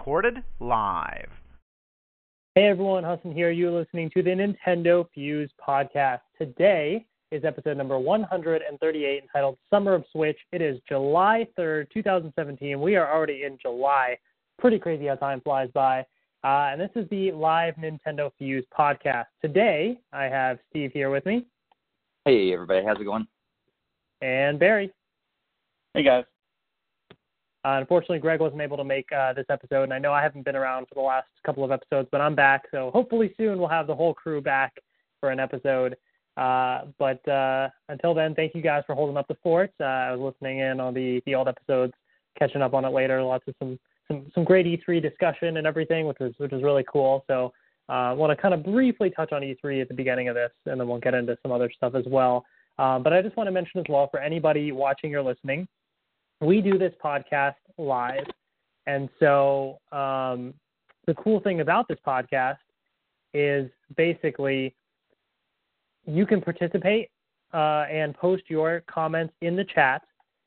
recorded live. Hey everyone, Hassan here. You're listening to the Nintendo Fuse podcast. Today is episode number 138 entitled Summer of Switch. It is July 3rd, 2017. We are already in July. Pretty crazy how time flies by. Uh, and this is the live Nintendo Fuse podcast. Today, I have Steve here with me. Hey everybody, how's it going? And Barry. Hey guys. Uh, unfortunately, Greg wasn't able to make uh, this episode, and I know I haven't been around for the last couple of episodes, but I'm back. So hopefully soon we'll have the whole crew back for an episode. Uh, but uh, until then, thank you guys for holding up the fort. Uh, I was listening in on the the old episodes, catching up on it later. Lots of some some some great E3 discussion and everything, which was which was really cool. So I uh, want to kind of briefly touch on E3 at the beginning of this, and then we'll get into some other stuff as well. But I just want to mention as well for anybody watching or listening, we do this podcast live. And so um, the cool thing about this podcast is basically you can participate uh, and post your comments in the chat,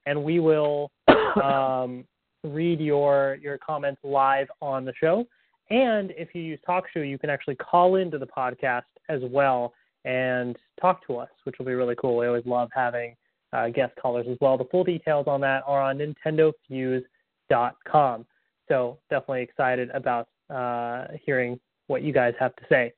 and we will um, read your your comments live on the show. And if you use TalkShoe, you can actually call into the podcast as well and talk to us, which will be really cool. We always love having uh, guest callers as well. The full details on that are on NintendoFuse.com. So definitely excited about uh, hearing what you guys have to say.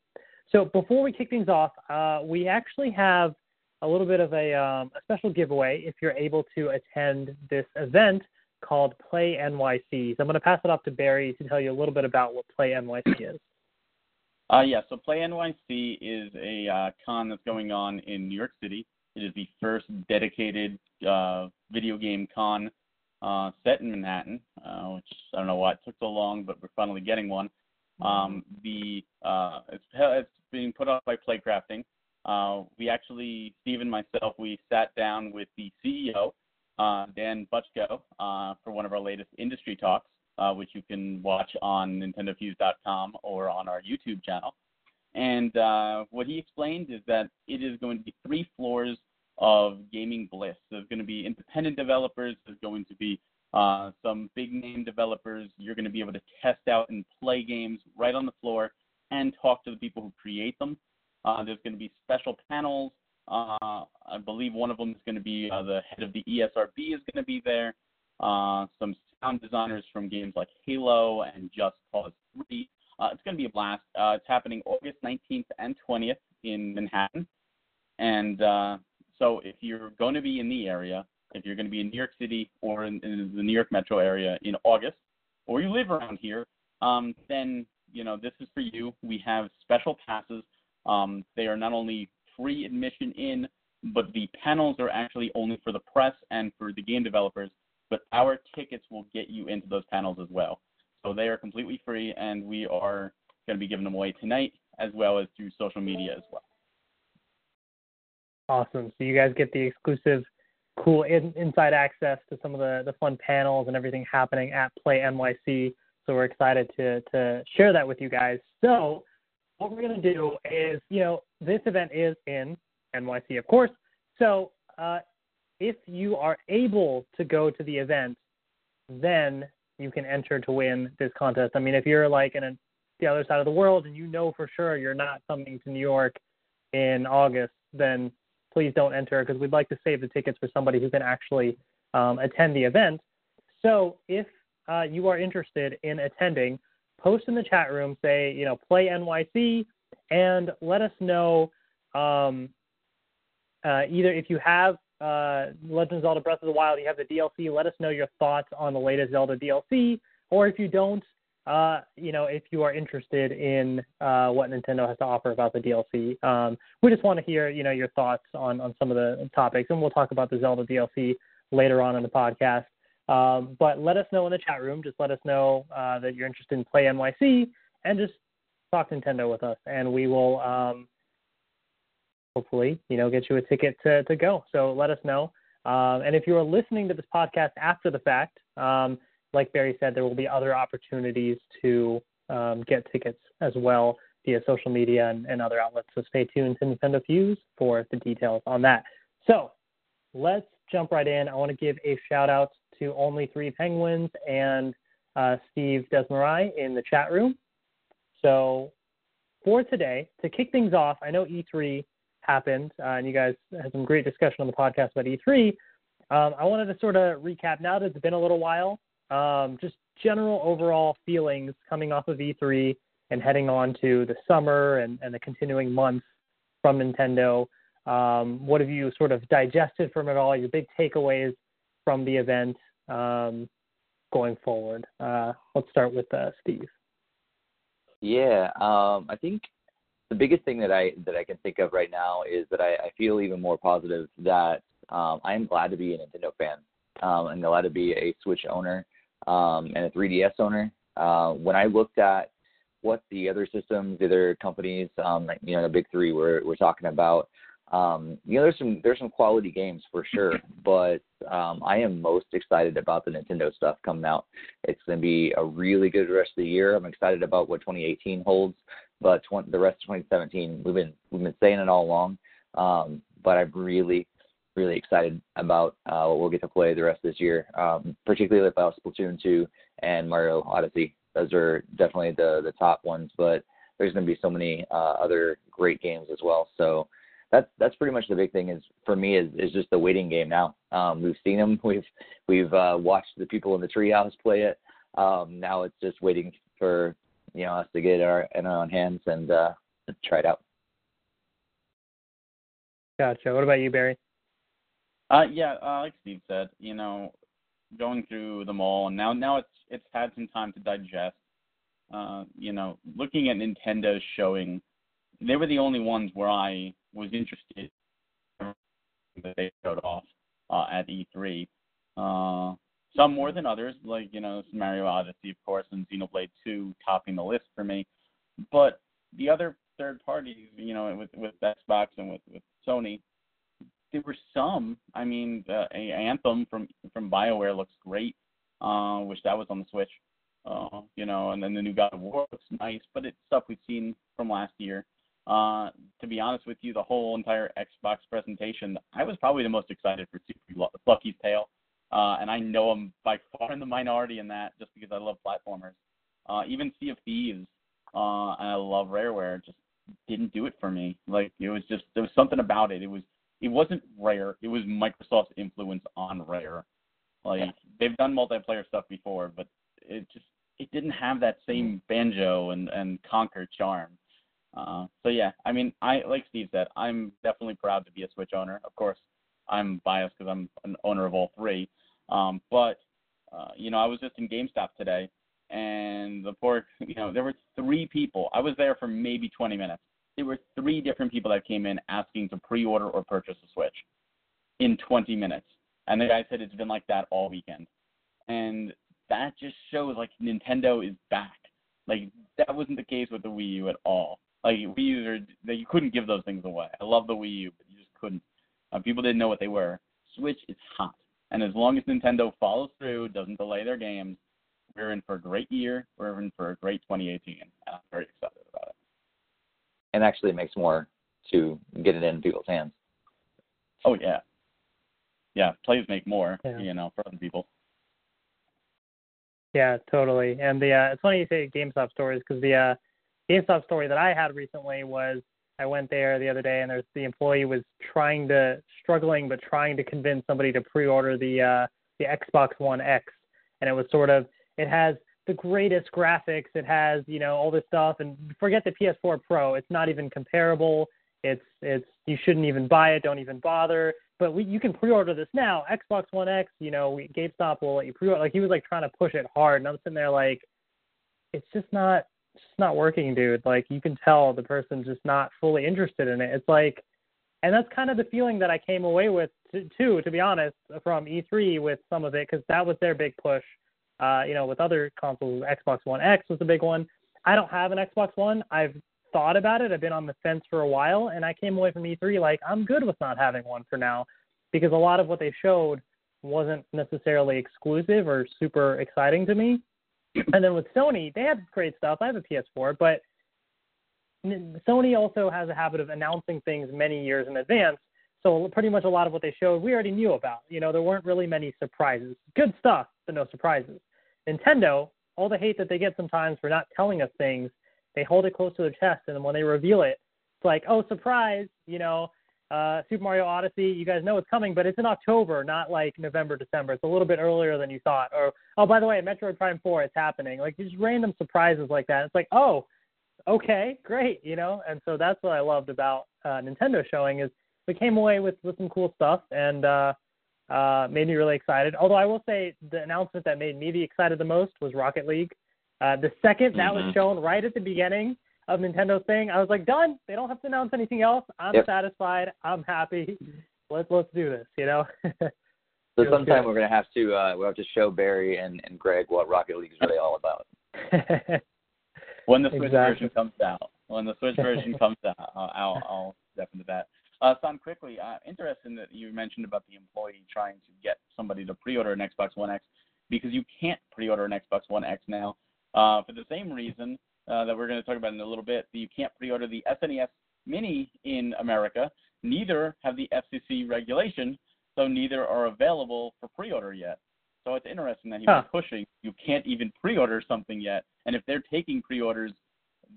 So before we kick things off, uh, we actually have a little bit of a, um, a, special giveaway if you're able to attend this event called Play NYC. So I'm going to pass it off to Barry to tell you a little bit about what Play NYC is. Uh, yeah, so Play NYC is a uh, con that's going on in New York City. It is the first dedicated uh, video game con uh, set in Manhattan, uh, which I don't know why it took so long, but we're finally getting one. Um, the uh, it's, it's being put on by Playcrafting. Uh, we actually, Steve and myself, we sat down with the CEO, uh, Dan Butchko, uh, for one of our latest industry talks, uh, which you can watch on NintendoFuse.com or on our YouTube channel. And uh, what he explained is that it is going to be three floors of gaming bliss. There's going to be independent developers. There's going to be uh, some big name developers. You're going to be able to test out and play games right on the floor and talk to the people who create them. Uh, there's going to be special panels. Uh, I believe one of them is going to be uh, the head of the ESRB is going to be there. Uh, some sound designers from games like Halo and Just Cause 3. Uh, it's going to be a blast. It's happening August 19th and 20th in Manhattan. And so if you're going to be in the area, if you're going to be in New York City or in, in the New York metro area in August, or you live around here, um, then you know this is for you. We have special passes. Um, they are not only free admission in, but the panels are actually only for the press and for the game developers. But our tickets will get you into those panels as well. So they are completely free, and we are going to be giving them away tonight as well as through social media as well. Awesome. So you guys get the exclusive, cool in, inside access to some of the, the fun panels and everything happening at Play NYC. So we're excited to to share that with you guys. So what we're gonna do is, you know, this event is in NYC, of course. So uh, if you are able to go to the event, then you can enter to win this contest. I mean, if you're like in a, the other side of the world and you know for sure you're not coming to New York in August, then please don't enter because we'd like to save the tickets for somebody who can actually um, attend the event. So if uh, you are interested in attending, post in the chat room, say, you know, play NYC, and let us know um, uh, either if you have uh, Legend of Zelda Breath of the Wild, you have the DLC, let us know your thoughts on the latest Zelda DLC, or if you don't, uh, you know, if you are interested in uh, what Nintendo has to offer about the DLC. Um, we just want to hear, you know, your thoughts on, on some of the topics, and we'll talk about the Zelda DLC later on in the podcast. Um, but let us know in the chat room. Just let us know uh, that you're interested in Play NYC, and just talk Nintendo with us, and we will um, hopefully, you know, get you a ticket to, to go. So let us know. Um, and if you are listening to this podcast after the fact, um, like Barry said, there will be other opportunities to um, get tickets as well via social media and, and, other outlets. So stay tuned to Nintendo Fuse for the details on that. So let's jump right in. I want to give a shout out to Only Three Penguins and uh, Steve Desmarais in the chat room. So for today, to kick things off, I know E3 happened, uh, and you guys had some great discussion on the podcast about E3. Um, I wanted to sort of recap now that it's been a little while, um, just general overall feelings coming off of E3 and heading on to the summer and, and the continuing months from Nintendo. Um, what have you sort of digested from it all? Your big takeaways from the event um, going forward? Uh, let's start with uh, Steve. Yeah, um, I think the biggest thing that I that I can think of right now is that I, I feel even more positive that um, I am glad to be a Nintendo fan. Um, I'm glad to be a Switch owner um, and a 3DS owner. Uh, when I looked at what the other systems, the other companies, um, like, you know, the big three we're, we're talking about, um, you know, there's some there's some quality games for sure, but um, I am most excited about the Nintendo stuff coming out. It's going to be a really good rest of the year. I'm excited about what 2018 holds, but 20, the rest of 2017, we've been we've been saying it all along. Um, but I'm really really excited about uh, what we'll get to play the rest of this year, um, particularly about Splatoon 2 and Mario Odyssey. Those are definitely the the top ones, but there's going to be so many uh, other great games as well. So that's that's pretty much the big thing is for me is is just the waiting game now. Um, we've seen them, we've we've uh, watched the people in the treehouse play it. Um, now it's just waiting for you know us to get our in our own hands and uh, try it out. Gotcha. What about you, Barry? Uh, yeah, uh, like Steve said, you know, going through them all, and now now it's it's had some time to digest. Uh, you know, looking at Nintendo's showing, they were the only ones where I was interested that they showed off uh, at E3. Uh, some more than others, like you know Mario Odyssey, of course, and Xenoblade 2 topping the list for me. But the other third parties, you know, with with Xbox and with with Sony, there were some. I mean, uh, Anthem from from BioWare looks great. Uh, wish that was on the Switch. Uh, you know, and then the new God of War looks nice, but it's stuff we've seen from last year. Uh, to be honest with you, the whole entire Xbox presentation, I was probably the most excited for Super Lucky's Tale. Uh, and I know I'm by far in the minority in that just because I love platformers. Uh, even Sea of Thieves, uh, and I love Rareware, just didn't do it for me. Like it was just there was something about it. It was it wasn't Rare. It was Microsoft's influence on Rare. Like they've done multiplayer stuff before, but it just it didn't have that same banjo and and Conker charm. Uh, so yeah, I mean, I like Steve said, I'm definitely proud to be a Switch owner. Of course, I'm biased because I'm an owner of all three. Um, but uh, you know, I was just in GameStop today, and the poor, you know, there were three people. I was there for maybe 20 minutes. There were three different people that came in asking to pre-order or purchase a Switch in 20 minutes, and the guy said it's been like that all weekend, and that just shows like Nintendo is back. Like that wasn't the case with the Wii U at all. Like Wii U, are, you couldn't give those things away. I love the Wii U, but you just couldn't. Uh, people didn't know what they were. Switch is hot, and as long as Nintendo follows through, doesn't delay their games, we're in for a great year. We're in for a great 2018. and I'm very excited about it. And actually, it makes more to get it in people's hands. Oh yeah, yeah. Plays make more, yeah. you know, for other people. Yeah, totally. And the uh, it's funny you say GameStop stories because the uh, GameStop story that I had recently was I went there the other day and there's the employee was trying to struggling but trying to convince somebody to pre-order the uh, the Xbox One X and it was sort of it has the greatest graphics. It has you know all this stuff. And forget the PS4 Pro. It's not even comparable. It's it's you shouldn't even buy it. Don't even bother. But we, you can pre-order this now. Xbox One X you know we, GameStop will let you pre-order. Like he was like trying to push it hard. And I'm sitting there like it's just not just not working, dude. Like you can tell the person's just not fully interested in it. It's like, and that's kind of the feeling that I came away with too, to be honest, from E3 with some of it, because that was their big push. Uh, you know, with other consoles, Xbox One X was the big one. I don't have an Xbox One. I've thought about it. I've been on the fence for a while, and I came away from E3 like I'm good with not having one for now, because a lot of what they showed wasn't necessarily exclusive or super exciting to me and then with Sony, they have great stuff. I have a PS4, but Sony also has a habit of announcing things many years in advance. So pretty much a lot of what they showed, we already knew about. You know, there weren't really many surprises. Good stuff, but no surprises. Nintendo, all the hate that they get sometimes for not telling us things, they hold it close to their chest, and then when they reveal it, it's like, oh, surprise, you know, uh, Super Mario Odyssey, you guys know it's coming, but it's in October, not like November, December. It's a little bit earlier than you thought. Or, oh, by the way, Metroid Prime 4, it's happening. Like just random surprises like that. It's like, oh, okay, great, you know. And so that's what I loved about uh, Nintendo showing is we came away with with some cool stuff and uh, uh, made me really excited. Although I will say the announcement that made me the excited the most was Rocket League. Uh, the 2nd mm-hmm. that was mm-hmm. shown right at the beginning of Nintendo's thing, I was like, done. They don't have to announce anything else. I'm yep. satisfied. I'm happy. Let's let's do this. You know. so sometime good. we're gonna have to uh, we'll have to show Barry and, and Greg what Rocket League is really all about. when the Switch exactly. version comes out, when the Switch version comes out, I'll, I'll step into that. Uh, Son, quickly, uh, interesting that you mentioned about the employee trying to get somebody to pre-order an Xbox One X because you can't pre-order an Xbox One X now uh, for the same reason uh, that we're going to talk about in a little bit. You can't pre-order the SNES Mini in America. Neither have the FCC regulation, so neither are available for pre-order yet. So it's interesting that he huh. was pushing. You can't even pre-order something yet, and if they're taking pre-orders,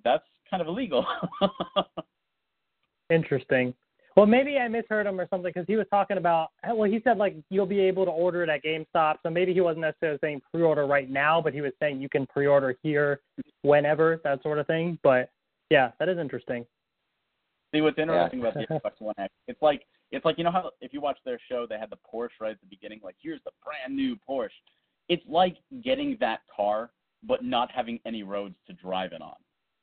that's kind of illegal. Interesting. Well, maybe I misheard him or something because he was talking about. Eh, well, he said like you'll be able to order it at GameStop. So maybe he wasn't necessarily saying pre-order right now, but he was saying you can pre-order here whenever that sort of thing. But yeah, that is interesting. See what's interesting yeah. about the Xbox One X? It's like it's like you know how if you watch their show, they had the Porsche right at the beginning. Like here's the brand new Porsche. It's like getting that car, but not having any roads to drive it on.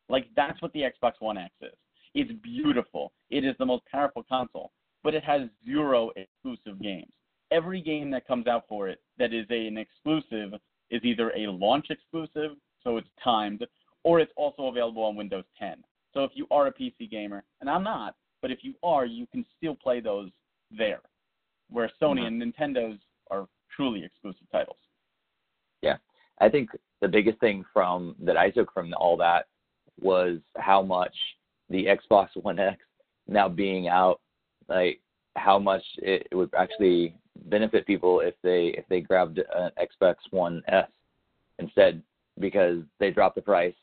Like that's what the Xbox One X is. It's beautiful. It is the most powerful console, but it has zero exclusive games. Every game that comes out for it that is a, an exclusive is either a launch exclusive, so it's timed, or it's also available on Windows 10. So if you are a PC gamer, and I'm not, but if you are, you can still play those there, where Sony mm-hmm. and Nintendo's are truly exclusive titles. Yeah, I think the biggest thing from that I took from all that was how much the Xbox One X now being out, like how much it, it would actually benefit people if they if they grabbed an Xbox One S instead because they dropped the price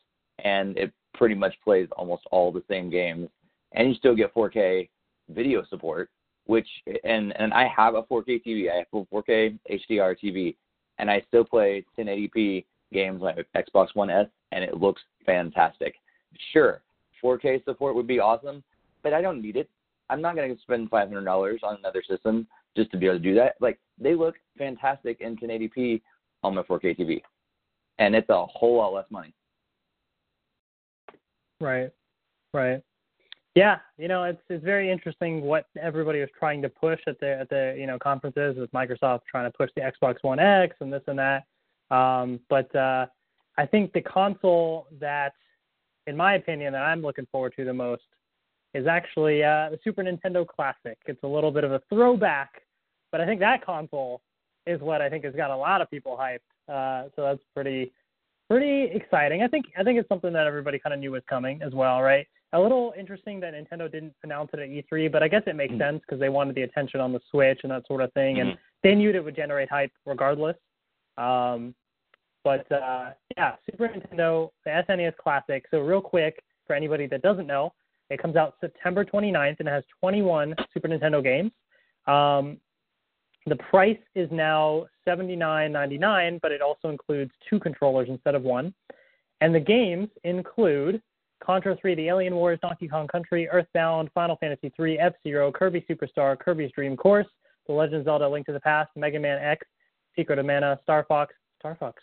and it pretty much plays almost all the same games and you still get 4K video support which and and I have a 4K TV I have a 4K HDR TV and I still play 1080p games like Xbox One S and it looks fantastic. Sure 4K support would be awesome, but I don't need it. I'm not going to spend $500 on another system just to be able to do that. Like they look fantastic in 1080p on my 4K TV, and it's a whole lot less money. Right, right. Yeah, you know, it's it's very interesting what everybody was trying to push at the at the you know conferences with Microsoft trying to push the Xbox One X and this and that. Um, but uh, I think the console that in my opinion, that I'm looking forward to the most is actually uh, the Super Nintendo Classic. It's a little bit of a throwback, but I think that console is what I think has got a lot of people hyped. Uh, so that's pretty pretty exciting. I think I think it's something that everybody kind of knew was coming as well, right? A little interesting that Nintendo didn't announce it at E3, but I guess it makes mm-hmm. sense because they wanted the attention on the Switch and that sort of thing, mm-hmm. and they knew it would generate hype regardless. Um, but uh, yeah, Super Nintendo, the SNES Classic. So real quick, for anybody that doesn't know, it comes out September 29th and it has 21 Super Nintendo games. Um, the price is now $79.99, but it also includes two controllers instead of one. And the games include Contra 3, The Alien Wars, Donkey Kong Country, Earthbound, Final Fantasy 3, F Zero, Kirby Superstar, Kirby's Dream Course, The Legend of Zelda: Link to the Past, Mega Man X, Secret of Mana, Star Fox, Star Fox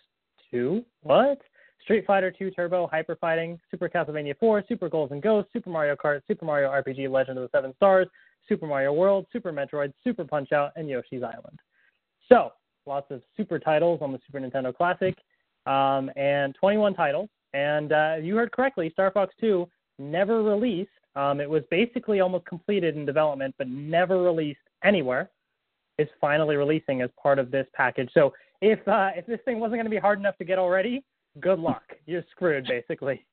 2. What? Street Fighter 2 Turbo, Hyper Fighting, Super Castlevania 4, Super Ghouls and Ghosts, Super Mario Kart, Super Mario RPG Legend of the Seven Stars, Super Mario World, Super Metroid, Super Punch Out, and Yoshi's Island. So, lots of super titles on the Super Nintendo Classic, um, and 21 titles. And uh, you heard correctly, Star Fox 2 never released. Um, it was basically almost completed in development, but never released anywhere. Is finally releasing as part of this package. So if uh, if this thing wasn't going to be hard enough to get already, good luck. You're screwed basically.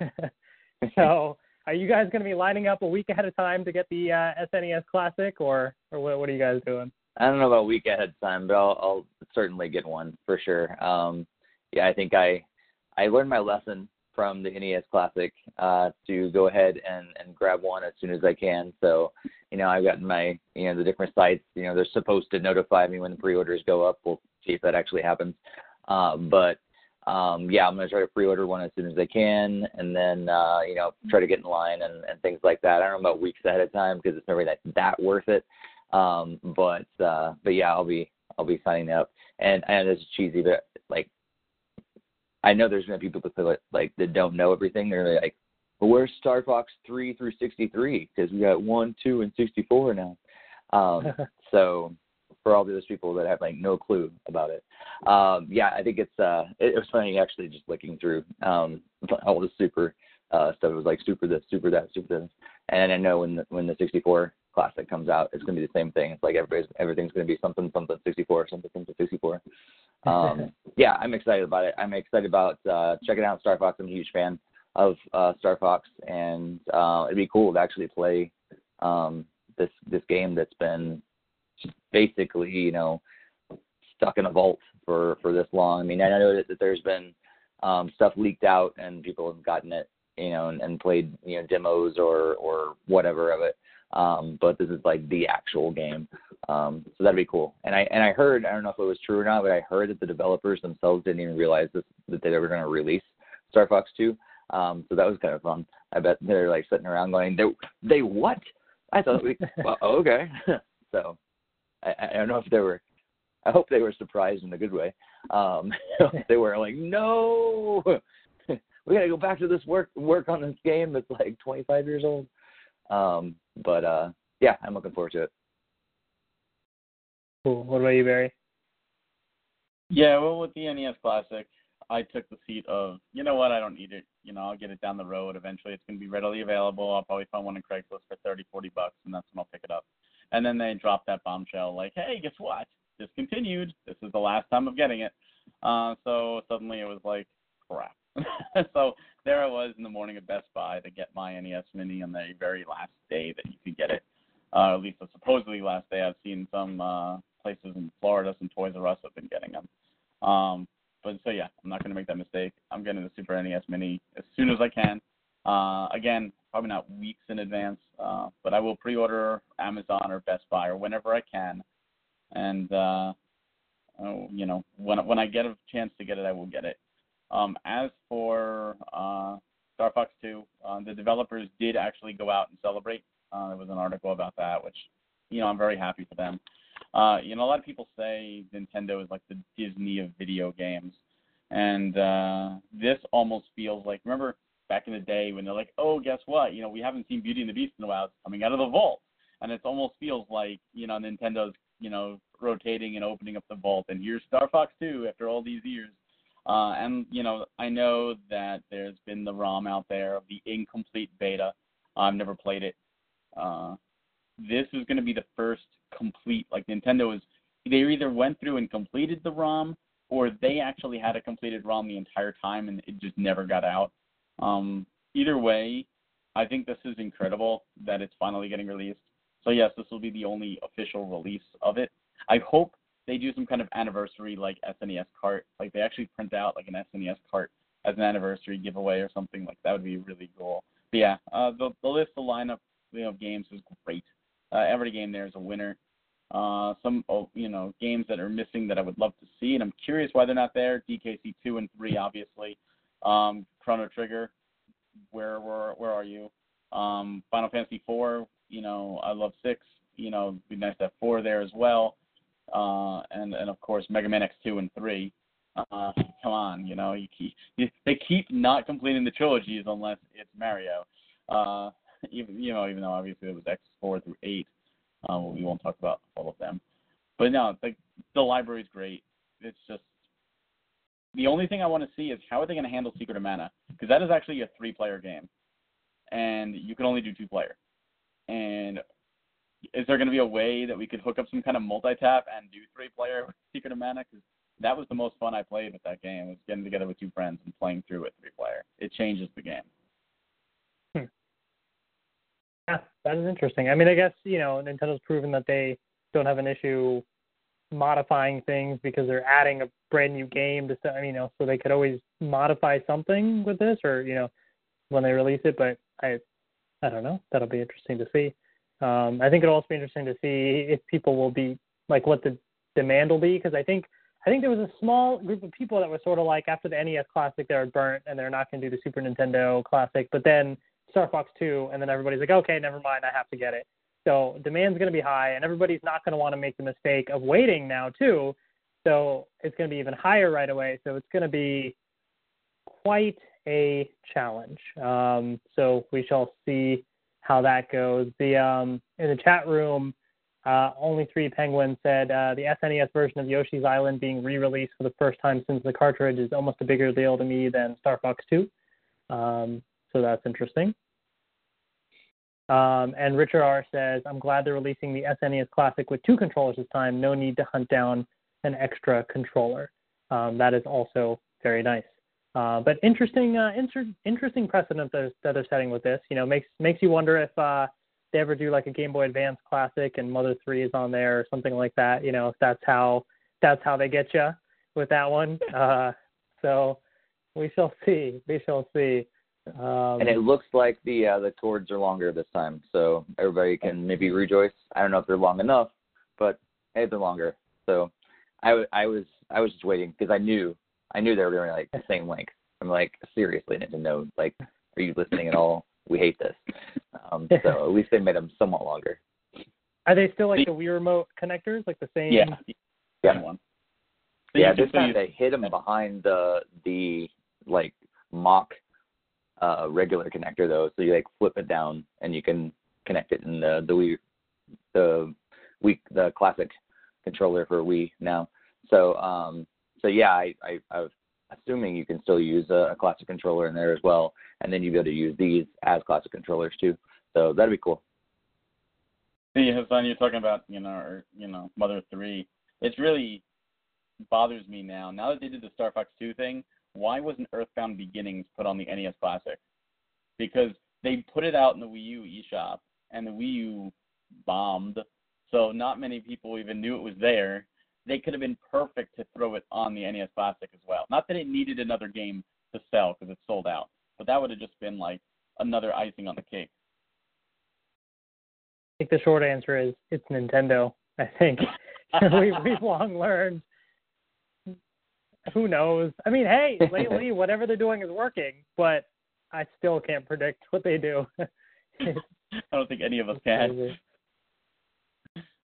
so, are you guys going to be lining up a week ahead of time to get the uh, SNES Classic, or or what, what are you guys doing? I don't know about a week ahead of time, but I'll, I'll certainly get one for sure. Um, yeah, I think I I learned my lesson from the NES Classic uh, to go ahead and, and grab one as soon as I can. So, you know, I've gotten my, you know, the different sites, you know, they're supposed to notify me when the pre-orders go up. We'll see if that actually happens. Uh, but um, yeah, I'm going to try to pre-order one as soon as I can, and then uh, you know try to get in line and, and things like that. I don't know about weeks ahead of time because it's never that that worth it. Um, but uh, but yeah, I'll be I'll be signing up. And and it's cheesy, but like I know there's gonna be people that like that don't know everything. They're like, well, where's Star Fox three through sixty three? Because we got one, two, and sixty four now. Um, so for all those people that have like no clue about it, um, yeah, I think it's uh, it, it was funny actually just looking through um, all the super uh, stuff. It was like super this, super that, super this, and I know when the, when the 64 classic comes out, it's going to be the same thing. It's like everybody's everything's going to be something something 64 something something 64. Um, yeah, I'm excited about it. I'm excited about uh, checking out Star Fox. I'm a huge fan of uh, Star Fox, and uh, it'd be cool to actually play um, this this game that's been basically you know stuck in a vault for for this long. I mean, I know that, that there's been um, stuff leaked out and people have gotten it, you know, and, and played you know demos or or whatever of it. Um, but this is like the actual game, um, so that'd be cool. And I and I heard I don't know if it was true or not, but I heard that the developers themselves didn't even realize this that they were going to release Star Fox 2. Um, so that was kind of fun. I bet they're like sitting around going, "They they what?" I thought we well, okay. so I, I don't know if they were. I hope they were surprised in a good way. Um, they were like, "No, we got to go back to this work work on this game that's like 25 years old." Um, but uh, yeah, I'm looking forward to it. Cool. What about you, Barry? Yeah, well, with the NES Classic, I took the seat of, you know what, I don't need it. You know, I'll get it down the road. Eventually, it's going to be readily available. I'll probably find one in Craigslist for thirty, forty bucks, and that's when I'll pick it up. And then they dropped that bombshell, like, hey, guess what? Discontinued. This is the last time of getting it. Uh, so suddenly it was like, crap. so there I was in the morning at Best Buy to get my NES Mini on the very last day that you could get it. Uh, at least the supposedly last day. I've seen some uh, places in Florida, some Toys R Us have been getting them. Um, but so yeah, I'm not going to make that mistake. I'm getting the Super NES Mini as soon as I can. Uh, again, probably not weeks in advance, uh, but I will pre-order Amazon or Best Buy or whenever I can. And uh, oh, you know, when when I get a chance to get it, I will get it. Um, as for uh, Star Fox 2, uh, the developers did actually go out and celebrate. Uh, there was an article about that, which, you know, I'm very happy for them. Uh, you know, a lot of people say Nintendo is like the Disney of video games, and uh, this almost feels like remember back in the day when they're like, oh, guess what? You know, we haven't seen Beauty and the Beast in a while. It's coming out of the vault, and it almost feels like you know Nintendo's you know rotating and opening up the vault, and here's Star Fox 2 after all these years. Uh, and you know, I know that there's been the ROM out there of the incomplete beta. I've never played it. Uh, this is going to be the first complete. Like Nintendo is, they either went through and completed the ROM, or they actually had a completed ROM the entire time and it just never got out. Um, either way, I think this is incredible that it's finally getting released. So yes, this will be the only official release of it. I hope they do some kind of anniversary like SNES cart. Like they actually print out like an SNES cart as an anniversary giveaway or something like that would be really cool. But yeah, uh, the the list, the lineup you know, games is great. Uh, every game there is a winner. Uh, some oh, you know games that are missing that I would love to see, and I'm curious why they're not there. DKC two and three, obviously. Um, Chrono Trigger, where where where are you? Um, Final Fantasy four, you know I love six. You know, it'd be nice to have four there as well uh, and and of course Mega Man X2 and 3. Uh, come on, you know, you keep you, they keep not completing the trilogies unless it's Mario. Uh, even you know, even though obviously it was X4 through 8. Uh, we won't talk about all of them. But no, the the library is great. It's just the only thing I want to see is how are they going to handle Secret of Mana because that is actually a three-player game, and you can only do two player. And is there going to be a way that we could hook up some kind of multi-tap and do three-player Secret of Mana? Because that was the most fun I played with that game was getting together with two friends and playing through it three-player. It changes the game. Hmm. Yeah, that is interesting. I mean, I guess you know Nintendo's proven that they don't have an issue modifying things because they're adding a brand new game to you know, so they could always modify something with this or, you know, when they release it, but I I don't know. That'll be interesting to see. Um, I think it'll also be interesting to see if people will be like what the demand will be because I think I think there was a small group of people that were sort of like after the NES Classic they were burnt and they're not going to do the Super Nintendo Classic, but then Star Fox 2 and then everybody's like, okay, never mind, I have to get it. So demand's going to be high and everybody's not going to want to make the mistake of waiting now too. So it's going to be even higher right away. So it's going to be quite a challenge. Um, so we shall see how that goes. The um, in the chat room, uh, only three penguins said uh, the SNES version of Yoshi's Island being re-released for the first time since the cartridge is almost a bigger deal to me than Star Fox 2. Um, so that's interesting. Um, and Richard R says, I'm glad they're releasing the SNES Classic with two controllers this time. No need to hunt down an extra controller. Um, that is also very nice. Uh, but interesting, uh, inter- interesting precedent that, that they're setting with this. You know, makes makes you wonder if uh, they ever do like a Game Boy Advance Classic and Mother Three is on there or something like that. You know, if that's how that's how they get you with that one. Uh, so we shall see. We shall see. Um, and it looks like the uh, the cords are longer this time, so everybody can maybe rejoice. I don't know if they're long enough, but hey, they're longer. So I, w- I was I was just waiting because I knew I knew they were going to like the same length. I'm like, seriously, Nintendo, like, are you listening at all? We hate this. Um, so at least they made them somewhat longer. Are they still like the Wii remote connectors, like the same? Yeah. Yeah. One. So yeah, this time they hid them behind the the like mock uh regular connector though, so you like flip it down and you can connect it in the the Wii the Wii the classic controller for Wii now. So um so yeah, I I I'm assuming you can still use a, a classic controller in there as well, and then you'll be able to use these as classic controllers too. So that'd be cool. See, Hassan, you're talking about, you know, or, you know, Mother 3. It's really bothers me now. Now that they did the Star Fox 2 thing, why wasn't Earthbound Beginnings put on the NES Classic? Because they put it out in the Wii U eShop, and the Wii U bombed, so not many people even knew it was there. They could have been perfect to throw it on the NES Classic as well. Not that it needed another game to sell because it's sold out, but that would have just been like another icing on the cake. I think the short answer is it's Nintendo. I think we, we've long learned. Who knows? I mean, hey, lately whatever they're doing is working, but I still can't predict what they do. I don't think any of us can.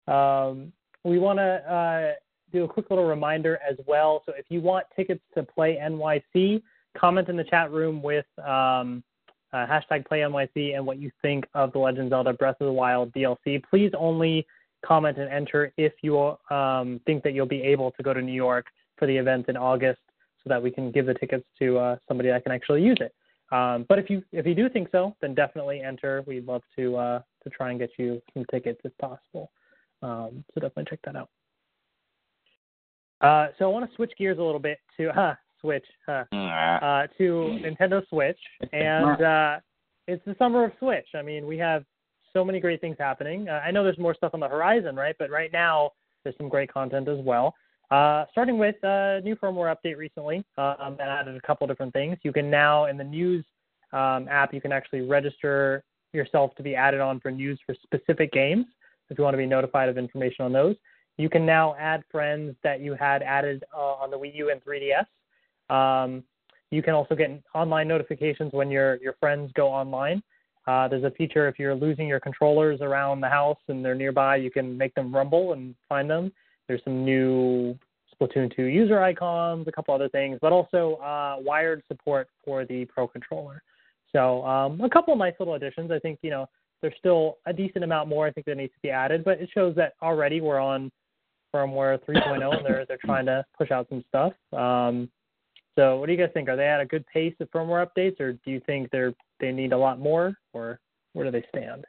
Um, we want to uh, do a quick little reminder as well. So if you want tickets to Play NYC, comment in the chat room with um, uh, hashtag Play NYC and what you think of the Legend Zelda Breath of the Wild DLC. Please only comment and enter if you um, think that you'll be able to go to New York for the event in August, so that we can give the tickets to uh, somebody that can actually use it. Um, but if you if you do think so, then definitely enter. We'd love to uh, to try and get you some tickets if possible. Um, so definitely check that out. Uh, so I want to switch gears a little bit to uh, switch uh, uh, to Nintendo Switch, and uh, it's the summer of Switch. I mean, we have so many great things happening. Uh, I know there's more stuff on the horizon, right? But right now, there's some great content as well. Uh, starting with a new firmware update recently um, that added a couple different things. You can now, in the news um, app, you can actually register yourself to be added on for news for specific games if you want to be notified of information on those. You can now add friends that you had added uh, on the Wii U and 3DS. Um, you can also get online notifications when your your friends go online. Uh, there's a feature if you're losing your controllers around the house and they're nearby, you can make them rumble and find them. There's some new Splatoon 2 user icons, a couple other things, but also uh, wired support for the Pro controller. So um, a couple of nice little additions. I think you know there's still a decent amount more I think that needs to be added, but it shows that already we're on firmware 3.0 and they're they're trying to push out some stuff. Um, so what do you guys think? Are they at a good pace of firmware updates, or do you think they're they need a lot more, or where do they stand?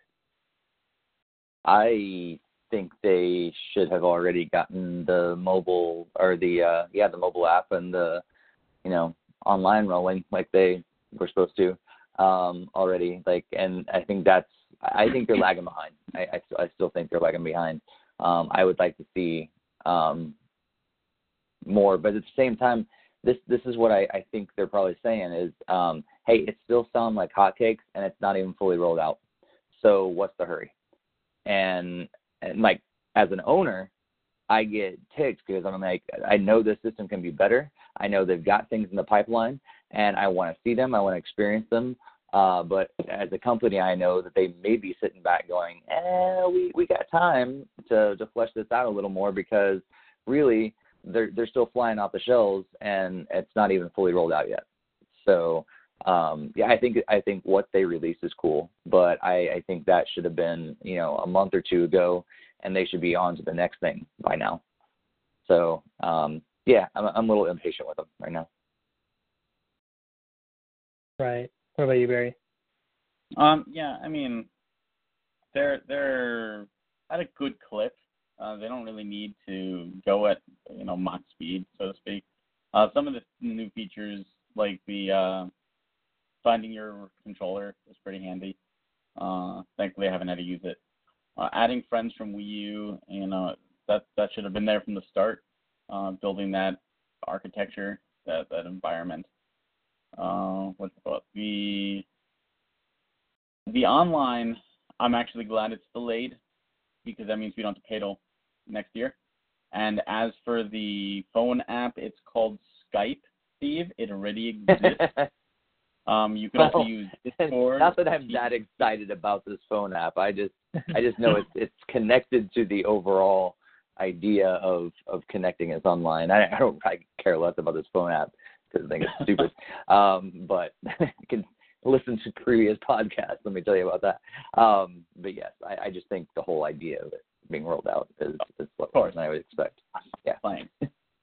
I think they should have already gotten the mobile or the uh yeah the mobile app and the you know online rolling like they were supposed to um already like and I think that's I think they're lagging behind. I I, I still think they're lagging behind. Um I would like to see um, more. But at the same time, this this is what I, I think they're probably saying is, um, hey, it's still sounds like hotcakes and it's not even fully rolled out. So what's the hurry? And and like as an owner, I get ticked because I'm like, I know this system can be better. I know they've got things in the pipeline, and I want to see them. I want to experience them. Uh, but as a company, I know that they may be sitting back going, eh, we, we got time to, to flesh this out a little more because really they're, they're still flying off the shelves and it's not even fully rolled out yet. So, um, yeah, I think, I think what they released is cool, but I, I think that should have been, you know, a month or two ago and they should be on to the next thing by now. So, um, yeah, I'm, I'm a little impatient with them right now. Right. What about you, Barry? Um, yeah, I mean, they're they're at a good clip. Uh, they don't really need to go at you know Mach speed, so to speak. Uh, some of the new features, like the uh, finding your controller, is pretty handy. Uh, thankfully, I haven't had to use it. Uh, adding friends from Wii U, you know, that that should have been there from the start. Uh, building that architecture, that that environment. Uh, what's it called? The the online, I'm actually glad it's delayed because that means we don't have to pay till next year. And as for the phone app, it's called Skype, Steve. It already exists. Um, you can also use Discord. Not that I'm that excited about this phone app. I just I just know it's it's connected to the overall idea of of connecting us online. I, I don't I care less about this phone app because I think it's stupid. um, but you can listen to previous podcasts. Let me tell you about that. Um, but yes, I, I just think the whole idea of it being rolled out is, is what I would expect. Yeah. Fine.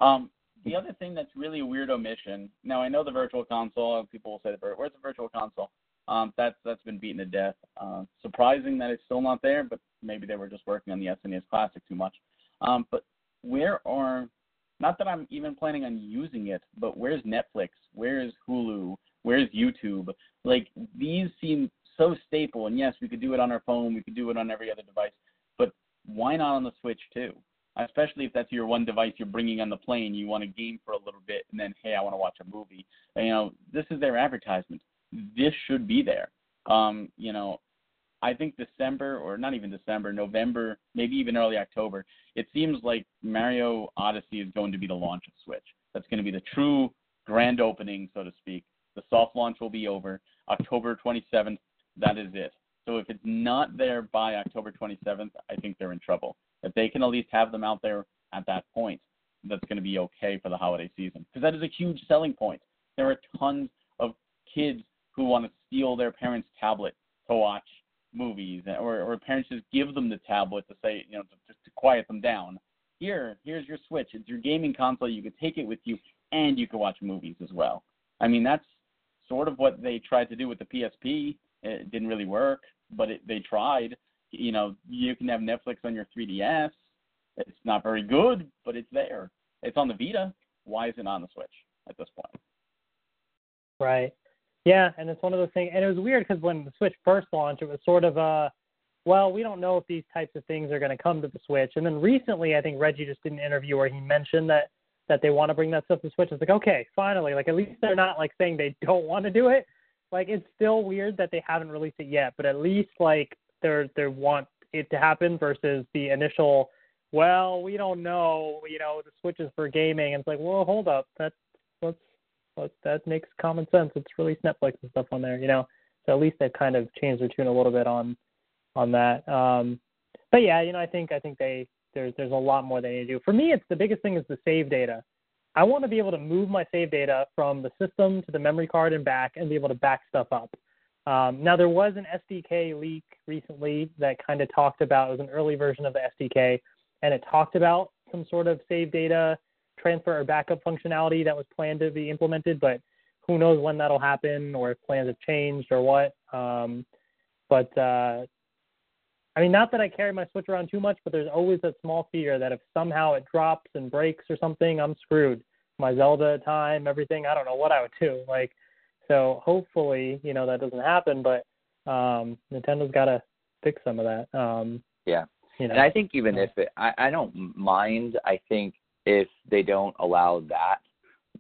Um, the other thing that's really a weird omission. Now I know the virtual console. People will say, "Where's the virtual console?" Um, that's that's been beaten to death. Uh, surprising that it's still not there, but maybe they were just working on the SNES Classic too much. Um, but where are not that I'm even planning on using it, but where's Netflix? Where's Hulu? Where's YouTube? Like these seem so staple. And yes, we could do it on our phone, we could do it on every other device, but why not on the Switch too? Especially if that's your one device you're bringing on the plane, you want to game for a little bit, and then hey, I want to watch a movie. You know, this is their advertisement. This should be there. Um, you know, I think December or not even December, November, maybe even early October. It seems like Mario Odyssey is going to be the launch of Switch. That's going to be the true grand opening, so to speak. The soft launch will be over October 27th. That is it. So if it's not there by October 27th, I think they're in trouble. If they can at least have them out there at that point, that's going to be okay for the holiday season because that is a huge selling point. There are tons of kids who want to steal their parents' tablet to watch movies, or or parents just give them the tablet to say, you know, to, just to quiet them down. Here, here's your Switch. It's your gaming console. You could take it with you, and you could watch movies as well. I mean, that's sort of what they tried to do with the PSP. It didn't really work, but it, they tried. You know, you can have Netflix on your 3DS. It's not very good, but it's there. It's on the Vita. Why isn't it on the Switch at this point? Right. Yeah, and it's one of those things. And it was weird because when the Switch first launched, it was sort of a, well, we don't know if these types of things are going to come to the Switch. And then recently, I think Reggie just did an interview where he mentioned that that they want to bring that stuff to Switch. It's like, okay, finally, like at least they're not like saying they don't want to do it. Like it's still weird that they haven't released it yet, but at least like they're they want it to happen versus the initial. Well, we don't know. You know, the Switch is for gaming. And it's like, well, hold up. That let's but that makes common sense. It's released Netflix and stuff on there, you know. So at least they've kind of changed their tune a little bit on on that. Um, but yeah, you know, I think I think they there's there's a lot more they need to do. For me, it's the biggest thing is the save data. I want to be able to move my save data from the system to the memory card and back, and be able to back stuff up. Um, now there was an SDK leak recently that kind of talked about it was an early version of the SDK, and it talked about some sort of save data transfer or backup functionality that was planned to be implemented, but who knows when that'll happen or if plans have changed or what. Um, but uh, I mean, not that I carry my Switch around too much, but there's always that small fear that if somehow it drops and breaks or something, I'm screwed. My Zelda time, everything, I don't know what I would do. Like, so hopefully, you know, that doesn't happen, but um, Nintendo's got to fix some of that. Um, yeah. You know? And I think even if it, I, I don't mind. I think if they don't allow that,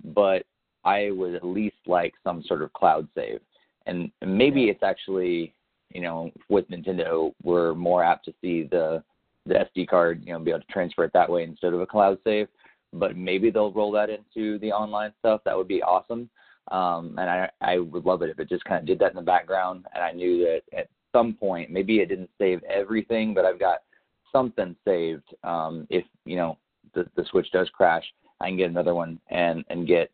but I would at least like some sort of cloud save. And maybe it's actually, you know, with Nintendo, we're more apt to see the the SD card, you know, be able to transfer it that way instead of a cloud save. But maybe they'll roll that into the online stuff. That would be awesome. Um, and I I would love it if it just kind of did that in the background, and I knew that at some point, maybe it didn't save everything, but I've got something saved. Um, if you know the the Switch does crash, I can get another one and and get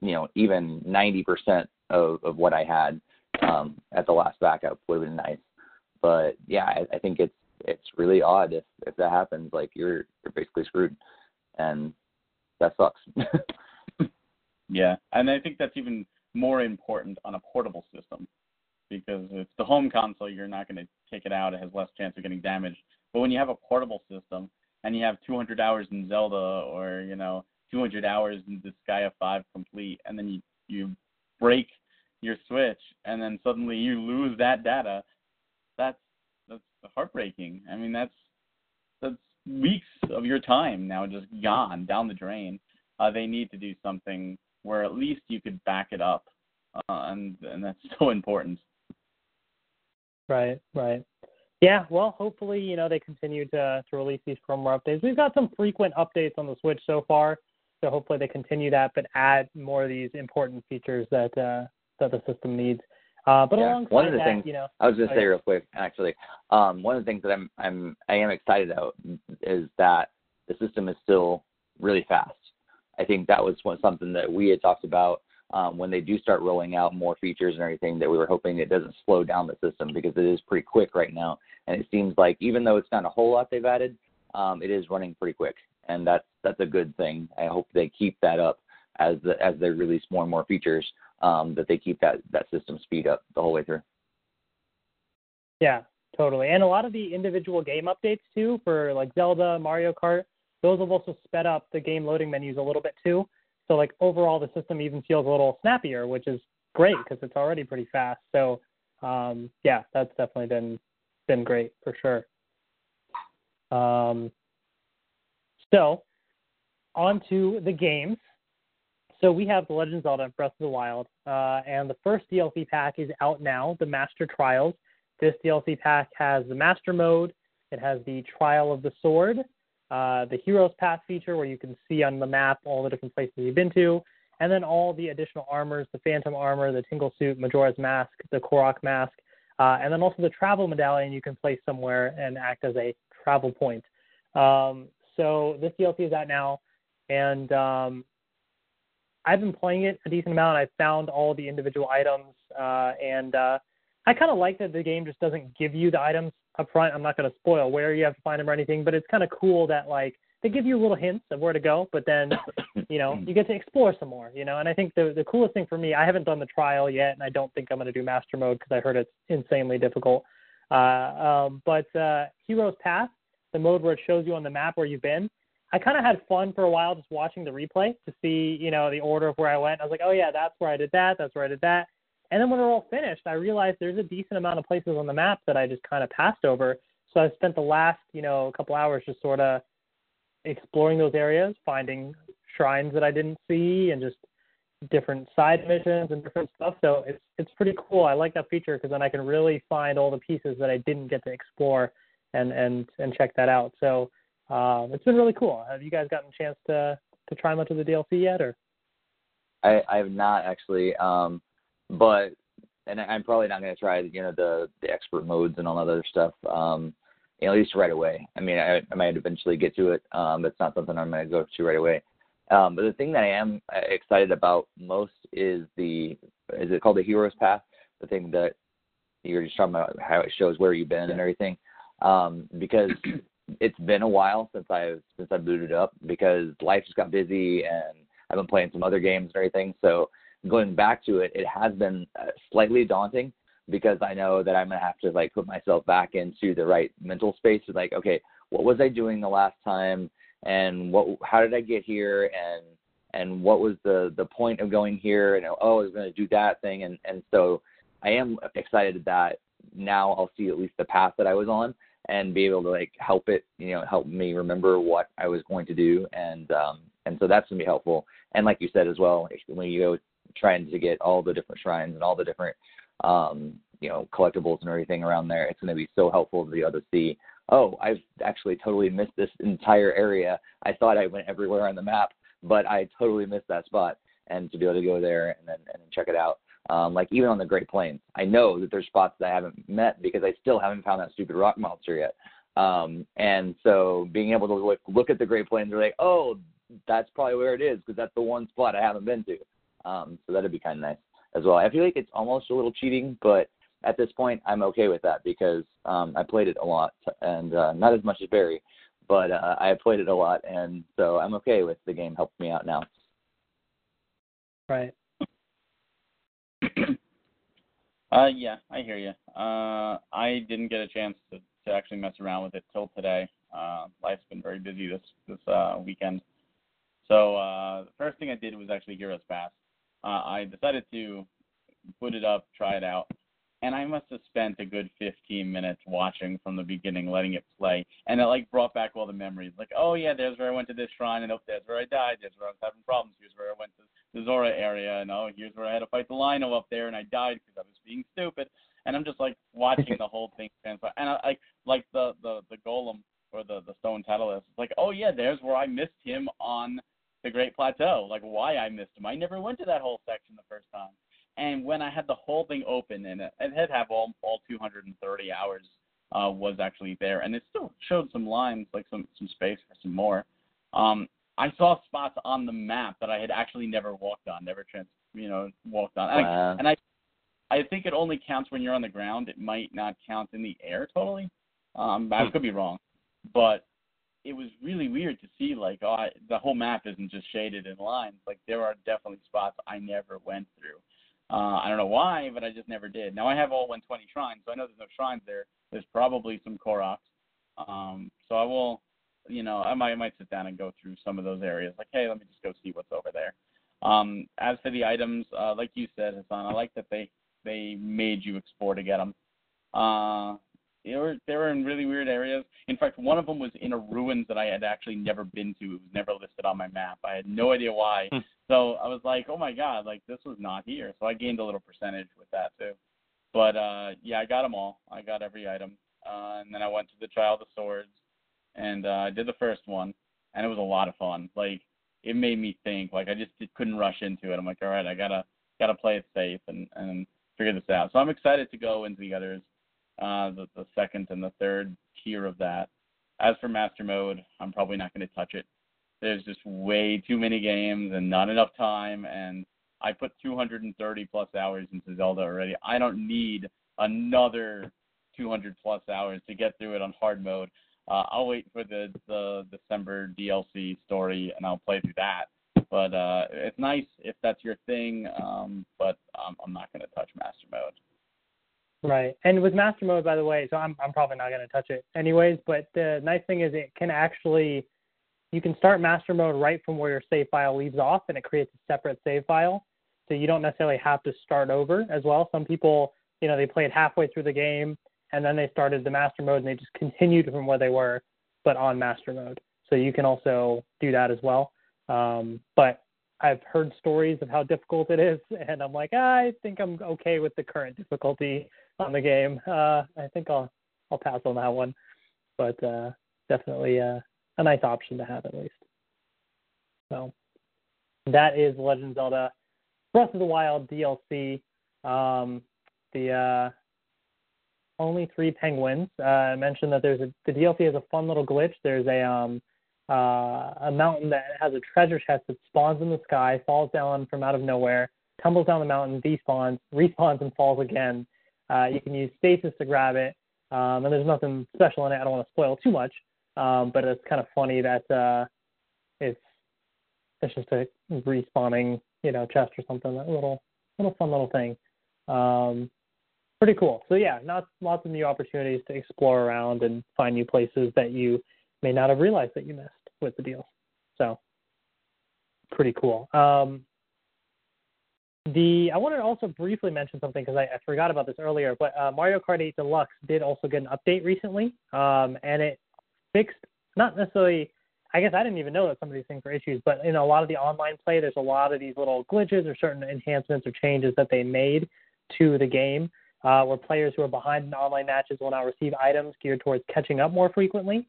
you know even 90% of of what I had um, at the last backup would have been nice. But yeah, I, I think it's it's really odd if if that happens. Like you're you're basically screwed, and that sucks. yeah, and I think that's even more important on a portable system because if the home console, you're not going to take it out; it has less chance of getting damaged. But when you have a portable system and you have 200 hours in Zelda or you know 200 hours in Disgaea 5 complete, and then you you break your Switch, and then suddenly you lose that data, that's that's heartbreaking. I mean, that's that's weeks of your time now just gone down the drain. Uh, they need to do something where at least you could back it up, uh, and and that's so important. Right, right. Yeah, well, hopefully, you know, they continue to to release these firmware updates. We've got some frequent updates on the Switch so far, so hopefully they continue that, but add more of these important features that uh, that the system needs. Uh, but yeah. alongside one of the that, things you know, I was going to oh, say yeah. real quick, actually, um, one of the things that I'm I'm I am excited about is that the system is still really fast. I think that was one, something that we had talked about um, when they do start rolling out more features and everything. That we were hoping it doesn't slow down the system because it is pretty quick right now, and it seems like even though it's not a whole lot they've added, um, it is running pretty quick, and that's that's a good thing. I hope they keep that up as the, as they release more and more features. Um, that they keep that that system speed up the whole way through. Yeah, totally. And a lot of the individual game updates too, for like Zelda, Mario Kart, those have also sped up the game loading menus a little bit too. So like overall, the system even feels a little snappier, which is great because it's already pretty fast. So um, yeah, that's definitely been been great for sure. Um, so on to the games. So we have The Legend of Zelda Breath of the Wild, uh, and the first DLC pack is out now, the Master Trials. This DLC pack has the Master Mode, it has the Trial of the Sword, uh, the Heroes Path feature where you can see on the map all the different places you've been to, and then all the additional armors, the Phantom Armor, the Tingle Suit, Majora's Mask, the Korok Mask, uh, and then also the Travel Medallion you can place somewhere and act as a travel point. Um, so this DLC is out now, and um, I've been playing it a decent amount. I've found all the individual items, uh, and uh, I kind of like that the game just doesn't give you the items up front. I'm not going to spoil where you have to find them or anything, but it's kind of cool that like they give you little hints of where to go, but then you know you get to explore some more. You know, and I think the the coolest thing for me, I haven't done the trial yet, and I don't think I'm going to do master mode because I heard it's insanely difficult. Uh, um, but uh, Heroes Path, the mode where it shows you on the map where you've been. I kind of had fun for a while just watching the replay to see, you know, the order of where I went. I was like, oh yeah, that's where I did that. That's where I did that. And then when we're all finished, I realized there's a decent amount of places on the map that I just kind of passed over. So I spent the last, you know, a couple hours just sort of exploring those areas, finding shrines that I didn't see, and just different side missions and different stuff. So it's it's pretty cool. I like that feature because then I can really find all the pieces that I didn't get to explore and and and check that out. So um, it's been really cool. Have you guys gotten a chance to to try much of the DLC yet, or? I, I have not actually, um, but and I'm probably not going to try, you know, the the expert modes and all that other stuff. Um, you know, at least right away. I mean, I, I might eventually get to it, um, but it's not something I'm going to go to right away. Um, but the thing that I am uh, excited about most is the is it called the hero's Path? The thing that you're just talking about how it shows where you've been and everything. Um, because it's been a while since I've since I booted up because life just got busy and I've been playing some other games and everything. So going back to it, it has been uh, slightly daunting because I know that I'm gonna have to like put myself back into the right mental space. Of like, okay, what was I doing the last time, and what how did I get here, and and what was the the point of going here, and oh, I was gonna do that thing, and and so I am excited that now I'll see at least the path that I was on and be able to like help it, you know, help me remember what I was going to do, and um, and so that's gonna be helpful. And like you said as well, when you go trying to get all the different shrines and all the different um, you know collectibles and everything around there, it's gonna be so helpful to be able to see. Oh, I've actually totally missed this entire area. I thought I went everywhere on the map, but I totally missed that spot. And to be able to go there and then and check it out, um, like even on the Great Plains, I know that there's spots that I haven't met because I still haven't found that stupid rock monster yet. Um, and so being able to look, look at the Great Plains, they're like, oh, that's probably where it is because that's the one spot I haven't been to. Um, so that'd be kind of nice as well. I feel like it's almost a little cheating, but at this point, I'm okay with that because um, I played it a lot and uh, not as much as Barry, but uh, I played it a lot, and so I'm okay with the game helping me out now. Right. uh, yeah, I hear you. Uh, I didn't get a chance to, to actually mess around with it till today. Uh, life's been very busy this this uh, weekend. So uh, the first thing I did was actually Heroes Path. Uh, I decided to put it up, try it out, and I must have spent a good 15 minutes watching from the beginning, letting it play, and it like brought back all the memories. Like, oh yeah, there's where I went to this shrine, and oh, there's where I died. There's where I was having problems. Here's where I went to the Zora area, and oh, here's where I had to fight the Lynel up there, and I died because I was being stupid. And I'm just like watching the whole thing and I like like the the the golem or the the stone Talus. It's like, oh yeah, there's where I missed him on the Great Plateau. Like why I missed them. I never went to that whole section the first time. And when I had the whole thing open, and it, it had have all all 230 hours uh, was actually there, and it still showed some lines, like some some space for some more. Um, I saw spots on the map that I had actually never walked on, never trans, you know, walked on. And, wow. I, and I, I think it only counts when you're on the ground. It might not count in the air totally. Um, I hmm. could be wrong, but it was really weird to see like oh, I, the whole map isn't just shaded in lines. Like there are definitely spots I never went through. Uh, I don't know why, but I just never did. Now I have all 120 shrines, so I know there's no shrines there. There's probably some Koroks. Um, so I will, you know, I might I might sit down and go through some of those areas. Like, hey, let me just go see what's over there. Um, as for the items, uh, like you said, Hassan, I like that they they made you explore to get them. Uh, they were they were in really weird areas. In fact, one of them was in a ruins that I had actually never been to. It was never listed on my map. I had no idea why. Hmm. so I was like, oh my god, like this was not here. So I gained a little percentage with that too. But uh, yeah, I got them all. I got every item. Uh, and then I went to the Trial of the Swords, and uh, I did the first one, and it was a lot of fun. Like it made me think. Like I just couldn't rush into it. I'm like, all right, I gotta gotta play it safe and and figure this out. So I'm excited to go into the others uh, the, the second and the third tier of that. As for master mode, I'm probably not going to touch it. There's just way too many games and not enough time, and I put 230 plus hours into Zelda already. I don't need another 200 plus hours to get through it on hard mode. Uh, I'll wait for the the December DLC story and I'll play through that. But uh, it's nice if that's your thing, um, but um, I'm not going to touch master mode. Right. And with master mode, by the way, so I'm I'm probably not going to touch it anyways. But the nice thing is it can actually you can start master mode right from where your save file leaves off, and it creates a separate save file. So you don't necessarily have to start over as well. Some people, you know, they played halfway through the game and then they started the master mode and they just continued from where they were, but on master mode. So you can also do that as well. Um, but I've heard stories of how difficult it is, and I'm like, I think I'm okay with the current difficulty on the game. Uh, I think I'll I'll pass on that one, but uh, definitely uh, a nice option to have at least. So that is Legend Zelda Breath of the Wild DLC. Um, the uh, only three penguins. Uh, I mentioned that there's a the DLC has a fun little glitch. There's a um, uh, a mountain that has a treasure chest that spawns in the sky, falls down from out of nowhere, tumbles down the mountain, despawns, respawns, and falls again. Uh, you can use stasis to grab it, um, and there's nothing special in it. I don't want to spoil too much, um, but it's kind of funny that uh, it's it's just a respawning, you know, chest or something. That little little fun little thing. Um, pretty cool. So yeah, not lots of new opportunities to explore around and find new places that you may not have realized that you missed with the deal. So pretty cool. Um, the I wanted to also briefly mention something because I, I, forgot about this earlier, but uh, Mario Kart 8 Deluxe did also get an update recently, um, and it fixed not necessarily. I guess I didn't even know that some of these things were issues, but in a lot of the online play, there's a lot of these little glitches or certain enhancements or changes that they made to the game, uh, where players who are behind in online matches will now receive items geared towards catching up more frequently.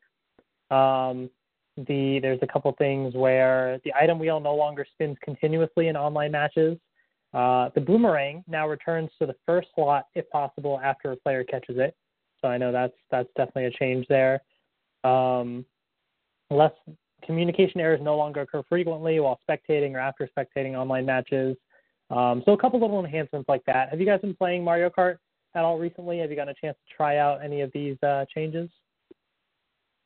Um, the there's a couple things where the item wheel no longer spins continuously in online matches. Uh, the boomerang now returns to the first slot if possible after a player catches it. So I know that's that's definitely a change there. Um, less communication errors no longer occur frequently while spectating or after spectating online matches. Um, so a couple little enhancements like that. Have you guys been playing Mario Kart at all recently? Have you gotten a chance to try out any of these uh, changes?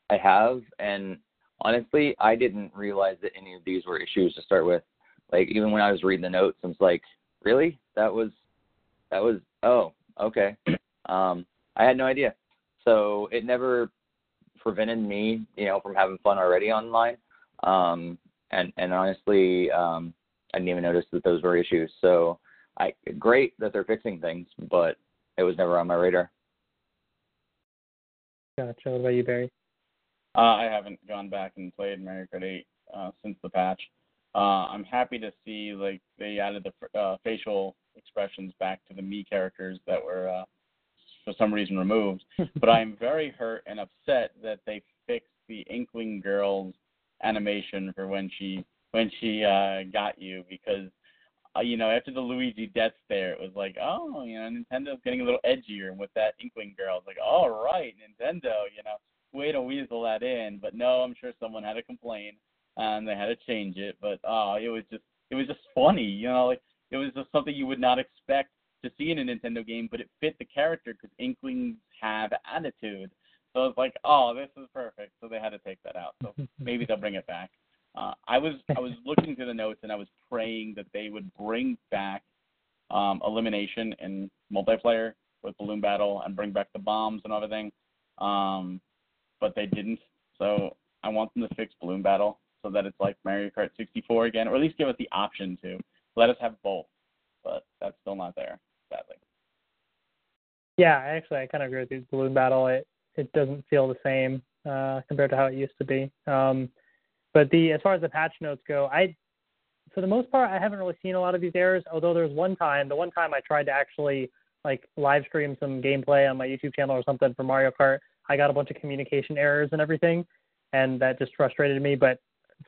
I have, and honestly, I didn't realize that any of these were issues to start with. Like even when I was reading the notes, I was like, really? That was that was oh okay. Um, I had no idea. So it never prevented me, you know, from having fun already online. Um, and and honestly, um, I didn't even notice that those were issues. So I great that they're fixing things, but it was never on my radar. Gotcha. What about you, Barry? Uh, I haven't gone back and played Mario Kart 8 uh, since the patch. Uh, I'm happy to see like they added the uh, facial expressions back to the Mii characters that were uh, for some reason removed. but I'm very hurt and upset that they fixed the Inkling girl's animation for when she when she uh, got you because uh, you know after the Luigi death stare it was like oh you know Nintendo's getting a little edgier and with that Inkling girl. It's like all right Nintendo you know way to weasel that in. But no, I'm sure someone had to complain and they had to change it. But oh, it was just it was just funny, you know, like it was just something you would not expect to see in a Nintendo game, but it fit the character because Inklings have attitude. So it's like, oh, this is perfect. So they had to take that out. So maybe they'll bring it back. Uh, I was I was looking through the notes and I was praying that they would bring back um, elimination in multiplayer with balloon battle and bring back the bombs and everything. Um, but they didn't. So I want them to fix Balloon Battle so that it's like Mario Kart 64 again, or at least give us the option to let us have both. But that's still not there, sadly. Yeah, actually, I kind of agree with you. Balloon Battle, it it doesn't feel the same uh, compared to how it used to be. Um, but the as far as the patch notes go, I for the most part I haven't really seen a lot of these errors. Although there was one time, the one time I tried to actually like live stream some gameplay on my YouTube channel or something for Mario Kart, I got a bunch of communication errors and everything, and that just frustrated me. But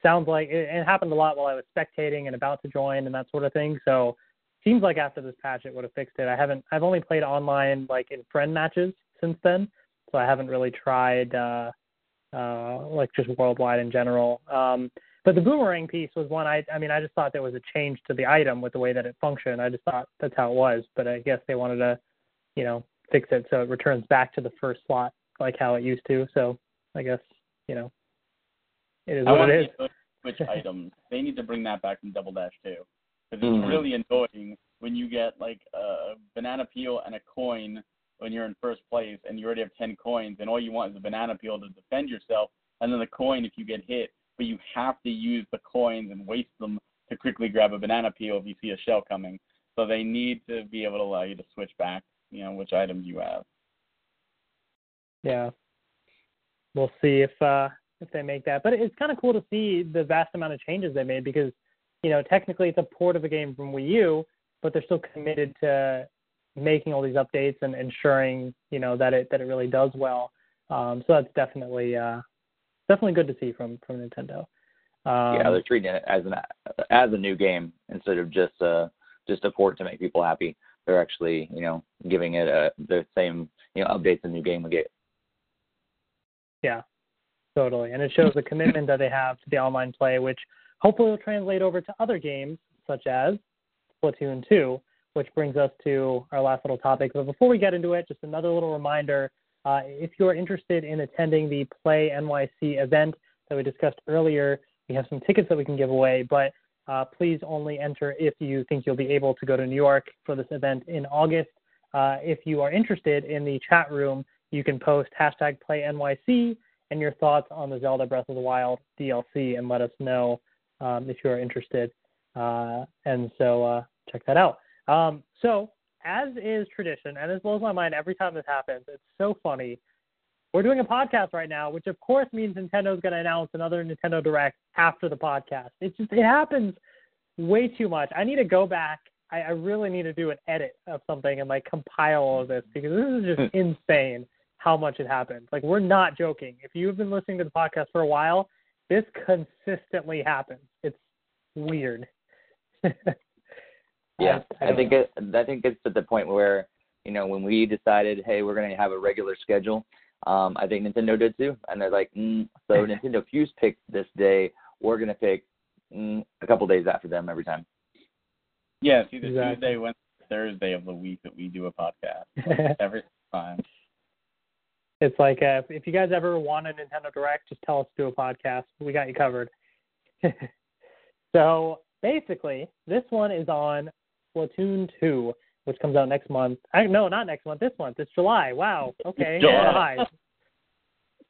sounds like it, it happened a lot while I was spectating and about to join and that sort of thing. So seems like after this patch it would have fixed it. I haven't I've only played online like in friend matches since then, so I haven't really tried uh uh like just worldwide in general. Um but the boomerang piece was one I I mean I just thought there was a change to the item with the way that it functioned. I just thought that's how it was, but I guess they wanted to, you know, fix it so it returns back to the first slot like how it used to. So I guess you know it is I what it is. Switch items. They need to bring that back in Double Dash too, because it's mm-hmm. really annoying when you get like a banana peel and a coin when you're in first place and you already have 10 coins and all you want is a banana peel to defend yourself and then the coin if you get hit but you have to use the coins and waste them to quickly grab a banana peel if you see a shell coming so they need to be able to allow you to switch back you know which items you have yeah, we'll see if uh, if they make that. But it's kind of cool to see the vast amount of changes they made because you know technically it's a port of a game from Wii U, but they're still committed to making all these updates and ensuring you know that it that it really does well. Um, so that's definitely uh, definitely good to see from from Nintendo. Um, yeah, they're treating it as an as a new game instead of just a just a port to make people happy. They're actually you know giving it a the same you know updates the new game would get. Yeah, totally. And it shows the commitment that they have to the online play, which hopefully will translate over to other games such as Splatoon 2, which brings us to our last little topic. But before we get into it, just another little reminder uh, if you are interested in attending the Play NYC event that we discussed earlier, we have some tickets that we can give away, but uh, please only enter if you think you'll be able to go to New York for this event in August. Uh, if you are interested in the chat room, you can post hashtag PlayNYC and your thoughts on the Zelda Breath of the Wild DLC and let us know um, if you are interested. Uh, and so uh, check that out. Um, so, as is tradition, and this blows my mind every time this happens, it's so funny. We're doing a podcast right now, which of course means Nintendo's going to announce another Nintendo Direct after the podcast. It's just it happens way too much. I need to go back. I, I really need to do an edit of something and like compile all of this because this is just insane how much it happens. Like we're not joking. If you've been listening to the podcast for a while, this consistently happens. It's weird. yeah, I, I, I think know. it. I think it's at the point where you know when we decided, hey, we're going to have a regular schedule. Um, I think Nintendo did too, and they're like, mm, so Nintendo, if you pick this day, we're going to pick mm, a couple days after them every time. Yeah, it's either Exactly. Tuesday, Wednesday, Thursday of the week that we do a podcast every time. It's like uh, if you guys ever want a Nintendo Direct, just tell us to do a podcast. We got you covered. so basically, this one is on Splatoon 2, which comes out next month. I, no, not next month. This month. It's July. Wow. Okay. July.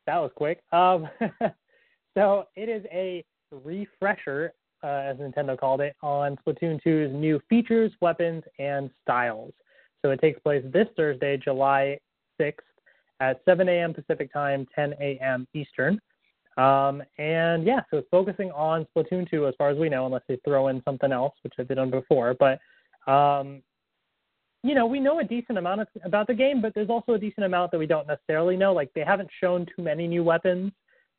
that was quick. Um, so it is a refresher, uh, as Nintendo called it, on Splatoon 2's new features, weapons, and styles. So it takes place this Thursday, July 6th at 7 a.m. Pacific time, 10 a.m. Eastern. Um, and yeah, so it's focusing on Splatoon 2 as far as we know, unless they throw in something else, which they've done before. But um, you know, we know a decent amount of, about the game, but there's also a decent amount that we don't necessarily know. Like they haven't shown too many new weapons.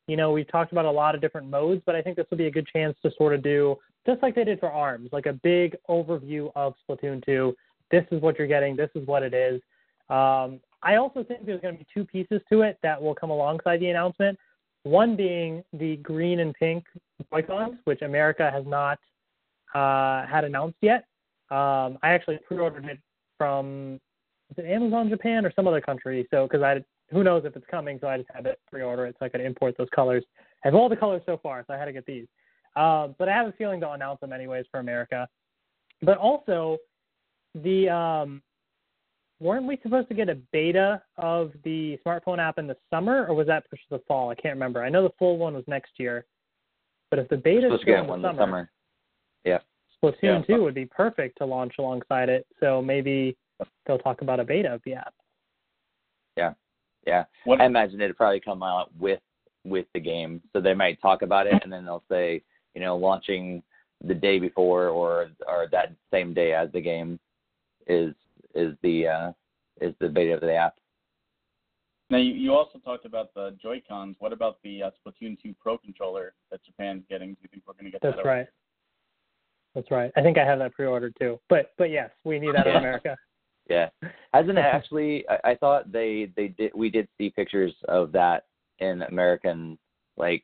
You know, we've talked about a lot of different modes, but I think this will be a good chance to sort of do just like they did for Arms, like a big overview of Splatoon 2. This is what you're getting. This is what it is. Um, I also think there's going to be two pieces to it that will come alongside the announcement. One being the green and pink Joy-Cons, which America has not uh, had announced yet. Um, I actually pre-ordered it from it Amazon Japan or some other country. So because I who knows if it's coming, so I just had to pre-order it so I could import those colors. I have all the colors so far, so I had to get these. Um, but I have a feeling they'll announce them anyways for America. But also, the um, weren't we supposed to get a beta of the smartphone app in the summer, or was that pushed to the fall? I can't remember. I know the full one was next year, but if the beta is Supposed to still get in one the summer, summer. Yeah. Splatoon Yeah. 2 would be perfect to launch alongside it. So maybe they'll talk about a beta of the app. Yeah. What I imagine it'd probably come out with with the game, so they might talk about it, and then they'll say, you know, launching the day before or or that same day as the game is is the uh, is the beta of the app. now you, you also talked about the Joy Cons. What about the uh, Splatoon 2 Pro controller that Japan's getting? Do you think we're going to get That's that? That's right. That's right. I think I have that pre-ordered too. But but yes, we need that in America. Yeah, hasn't it actually? I, I thought they they did we did see pictures of that in American like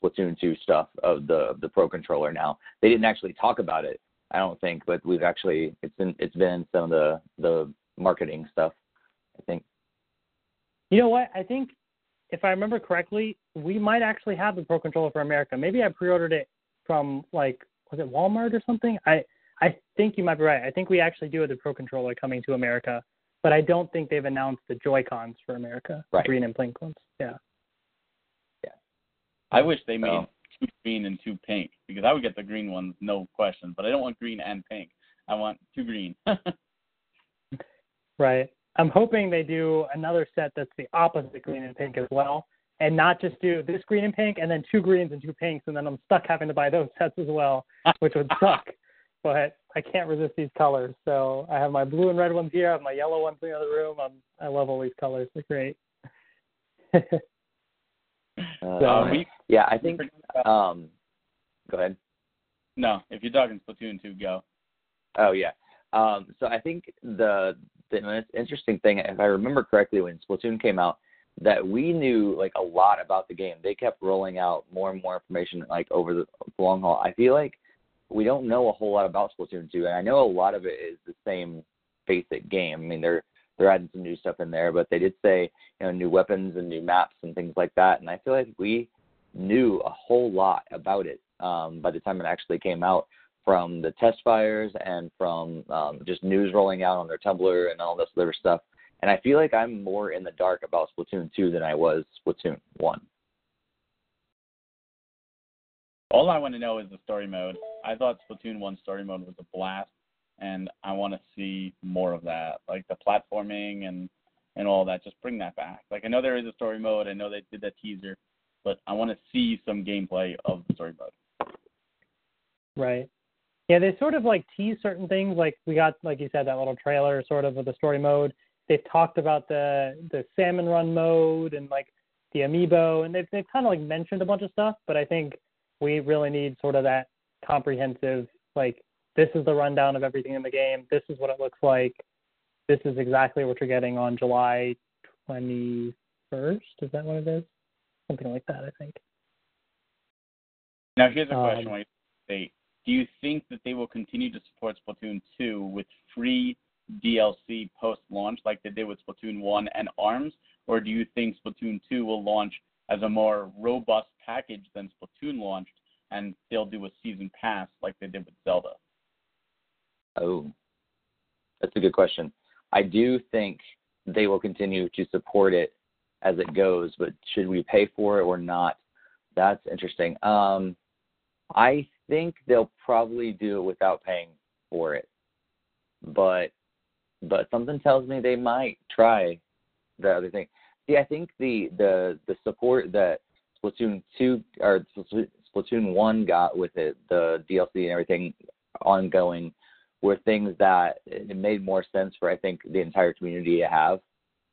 Splatoon 2 stuff of the of the Pro controller. Now they didn't actually talk about it, I don't think, but we've actually it's been it's been some of the the marketing stuff. I think. You know what? I think if I remember correctly, we might actually have the Pro controller for America. Maybe I pre-ordered it from like was it Walmart or something? I I think you might be right. I think we actually do have the Pro controller coming to America, but I don't think they've announced the Joy Cons for America, Right. green and pink ones. Yeah. Yeah. I wish they made Oh. Two green and two pink because I would get the green ones, no question. But I don't want green and pink. I want two green. Right. I'm hoping they do another set that's the opposite green and pink as well, and not just do this green and pink and then two greens and two pinks, and then I'm stuck having to buy those sets as well, which would suck. But I can't resist these colors, so I have my blue and red ones here. I have my yellow ones in the other room. I'm, I love all these colors. They're great. Uh, we, yeah, I think. Um, go ahead. no, if you're talking Splatoon 2, go. Oh yeah. Um, so I think the the interesting thing, if I remember correctly, when Splatoon came out, that we knew like a lot about the game. They kept rolling out more and more information like over the long haul. I feel like we don't know a whole lot about Splatoon 2, and I know a lot of it is the same basic game. I mean, they're they're adding some new stuff in there, but they did say you know new weapons and new maps and things like that. And I feel like we knew a whole lot about it um, by the time it actually came out from the test fires and from um, just news rolling out on their Tumblr and all this other stuff. And I feel like I'm more in the dark about Splatoon 2 than I was Splatoon 1. All I want to know is the story mode. I thought Splatoon 1 story mode was a blast. And I want to see more of that, like the platforming and and all that. Just bring that back. Like I know there is a story mode. I know they did that teaser, but I want to see some gameplay of the story mode. Right. Yeah, they sort of like tease certain things. Like we got, like you said, that little trailer sort of of the story mode. They've talked about the the salmon run mode and like the amiibo, and they've they've kind of like mentioned a bunch of stuff. But I think we really need sort of that comprehensive like this is the rundown of everything in the game. This is what it looks like. This is exactly what you're getting on July 21st. Is that what it is? Something like that, I think. Now, here's a question: um. Do you think that they will continue to support Splatoon 2 with free DLC post-launch, like they did with Splatoon 1 and ARMS, or do you think Splatoon 2 will launch as a more robust package than Splatoon launched, and they'll do a season pass like they did with Zelda? Oh, that's a good question. I do think they will continue to support it as it goes, but should we pay for it or not? That's interesting. Um, I think they'll probably do it without paying for it, but but something tells me they might try the other thing. See, I think the the the support that Splatoon two or Splatoon one got with it, the DLC and everything ongoing, were things that it made more sense for I think the entire community to have.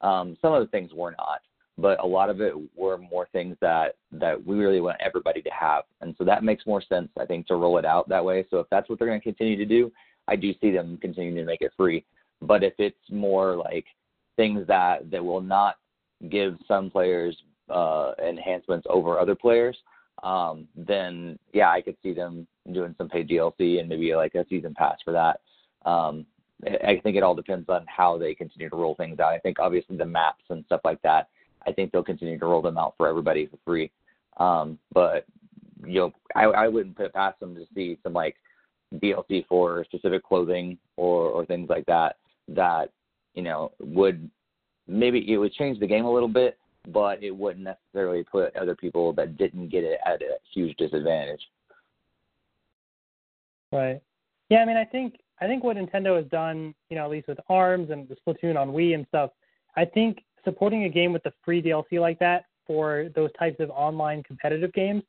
Um, some of the things were not, but a lot of it were more things that that we really want everybody to have, and so that makes more sense I think to roll it out that way. So if that's what they're going to continue to do, I do see them continuing to make it free. But if it's more like things that that will not give some players uh, enhancements over other players, um, then yeah, I could see them doing some paid DLC and maybe like a season pass for that. Um, I think it all depends on how they continue to roll things out. I think obviously the maps and stuff like that, I think they'll continue to roll them out for everybody for free. Um, but you know, I, I wouldn't put it past them to see some like DLC for specific clothing or or things like that that you know would maybe it would change the game a little bit, but it wouldn't necessarily put other people that didn't get it at a huge disadvantage. Right. Yeah, I mean, I think I think what Nintendo has done, you know, at least with ARMS and the Splatoon on Wii and stuff, I think supporting a game with the free DLC like that for those types of online competitive games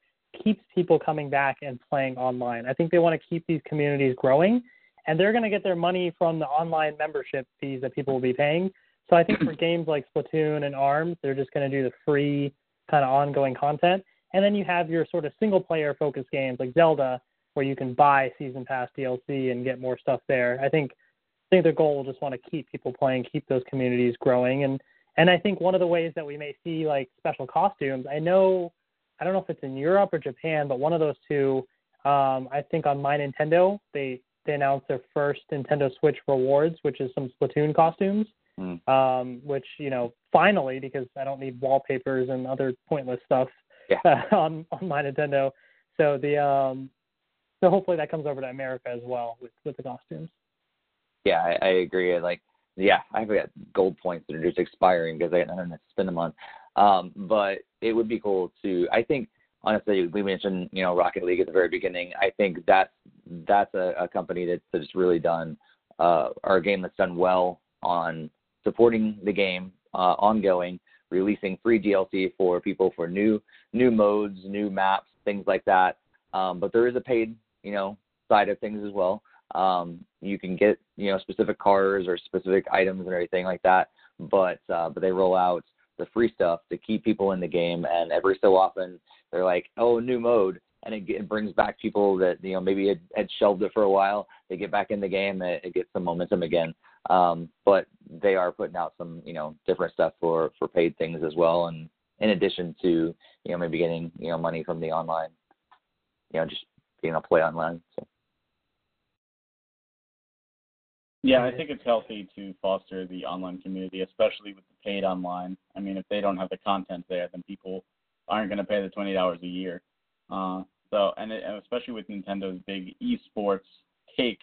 keeps people coming back and playing online. I think they want to keep these communities growing, and they're going to get their money from the online membership fees that people will be paying. So I think for games like Splatoon and ARMS, they're just going to do the free kind of ongoing content. And then you have your sort of single player focused games like Zelda, where you can buy season pass DLC and get more stuff there. I think I think their goal will just want to keep people playing, keep those communities growing, and and I think one of the ways that we may see like special costumes. I know I don't know if it's in Europe or Japan, but one of those two. Um, I think on My Nintendo they they announced their first Nintendo Switch rewards, which is some Splatoon costumes. Mm. Um, which you know finally because I don't need wallpapers and other pointless stuff yeah. on on my Nintendo. So the um, so hopefully that comes over to America as well with with the costumes. Yeah, I, I agree. Like, yeah, I've got gold points that are just expiring because I don't to spend them on. Um, but it would be cool to. I think honestly, we mentioned you know Rocket League at the very beginning. I think that's that's a, a company that's that's really done uh, or a game that's done well on supporting the game uh, ongoing, releasing free DLC for people for new new modes, new maps, things like that. Um, but there is a paid you know side of things as well. Um, you can get you know specific cars or specific items and everything like that, but uh, but they roll out the free stuff to keep people in the game, and every so often they're like, oh, new mode, and it, it brings back people that you know maybe had, had shelved it for a while. They get back in the game, it, it gets some momentum again. Um, but they are putting out some you know different stuff for for paid things as well, and in addition to you know maybe getting you know money from the online, you know just being to play online. So. Yeah, I think it's healthy to foster the online community, especially with the paid online. I mean, if they don't have the content there, then people aren't going to pay the twenty dollars a year. Uh, so, and, it, and especially with Nintendo's big esports take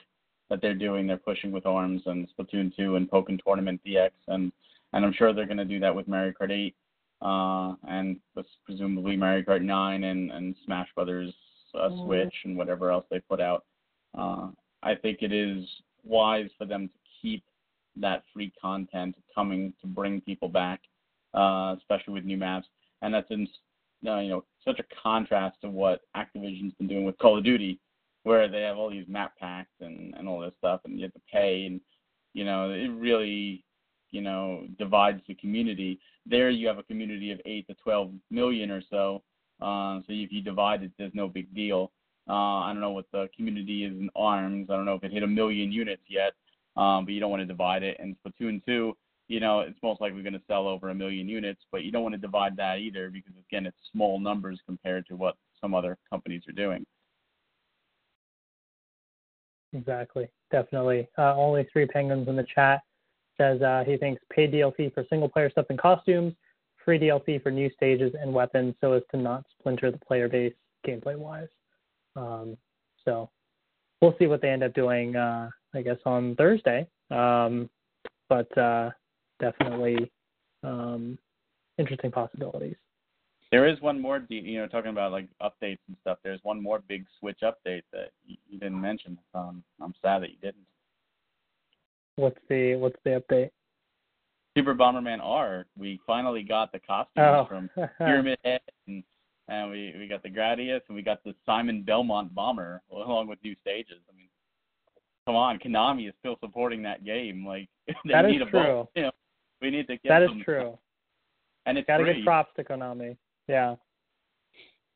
that they're doing, they're pushing with Arms and Splatoon 2 and Pokken Tournament DX, and and I'm sure they're going to do that with Mario Kart 8, uh, and presumably Mario Kart 9 and and Smash Brothers uh, Switch and whatever else they put out. Uh, I think it is wise for them to keep that free content coming to bring people back, uh, especially with new maps. And that's in uh, you know such a contrast to what Activision's been doing with Call of Duty, where they have all these map packs and and all this stuff, and you have to pay, and you know it really you know divides the community. There you have a community of eight to twelve million or so, uh, so if you divide it, there's no big deal. Uh, I don't know what the community is in ARMS. I don't know if it hit a million units yet, um, but you don't want to divide it. And Splatoon 2, you know, it's most likely going to sell over a million units, but you don't want to divide that either because again, it's small numbers compared to what some other companies are doing. Exactly, definitely. Uh, only three penguins in the chat says uh, he thinks paid DLC for single player stuff and costumes, free DLC for new stages and weapons, so as to not splinter the player base gameplay wise. Um, so we'll see what they end up doing. Uh, I guess on Thursday. Um, but uh, definitely um, interesting possibilities. There is one more, you know, talking about like updates and stuff. There's one more big Switch update that you didn't mention. Um, I'm sad that you didn't. What's the What's the update? Super Bomberman R. We finally got the costumes oh. from Pyramid Head, and, and we we got the Gradius, and we got the Simon Belmont bomber along with new stages. I mean, come on, Konami is still supporting that game. Like they that need is a true. ball. You know, we need to get that is them. true. And it's Gotta free. give props to Konami. Yeah.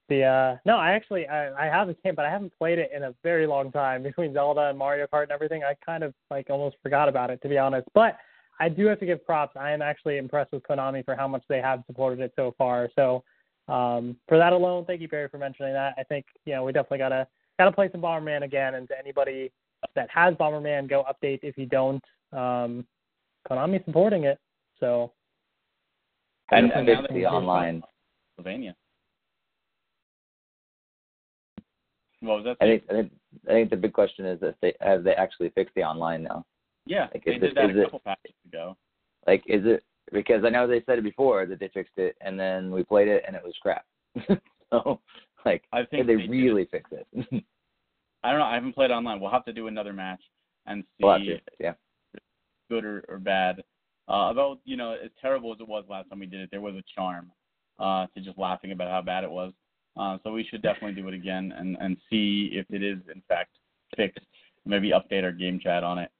The uh no, I actually I, I have a game, but I haven't played it in a very long time. Between Zelda and Mario Kart and everything, I kind of like almost forgot about it to be honest. But I do have to give props. I am actually impressed with Konami for how much they have supported it so far. So um, for that alone, thank you Barry for mentioning that. I think you know we definitely gotta gotta play some Bomberman again. And to anybody that has Bomberman, go update if you don't. Um, Konami supporting it, so And, And and now it's that the online. Pennsylvania. What was that? I think, I think I think the big question is if they have they actually fixed the online now. Yeah, Like, they is did it- that a it- couple patches ago. Like, is it because I know they said it before that they fixed it, and then we played it and it was crap. so, like, I think did they they really fix it? I don't know. I haven't played online. We'll have to do another match and see we'll to, yeah. good or, or bad. Uh, although you know, as terrible as it was last time we did it, there was a charm uh, to just laughing about how bad it was. Uh, so we should definitely do it again and and see if it is in fact fixed. Maybe update our game chat on it.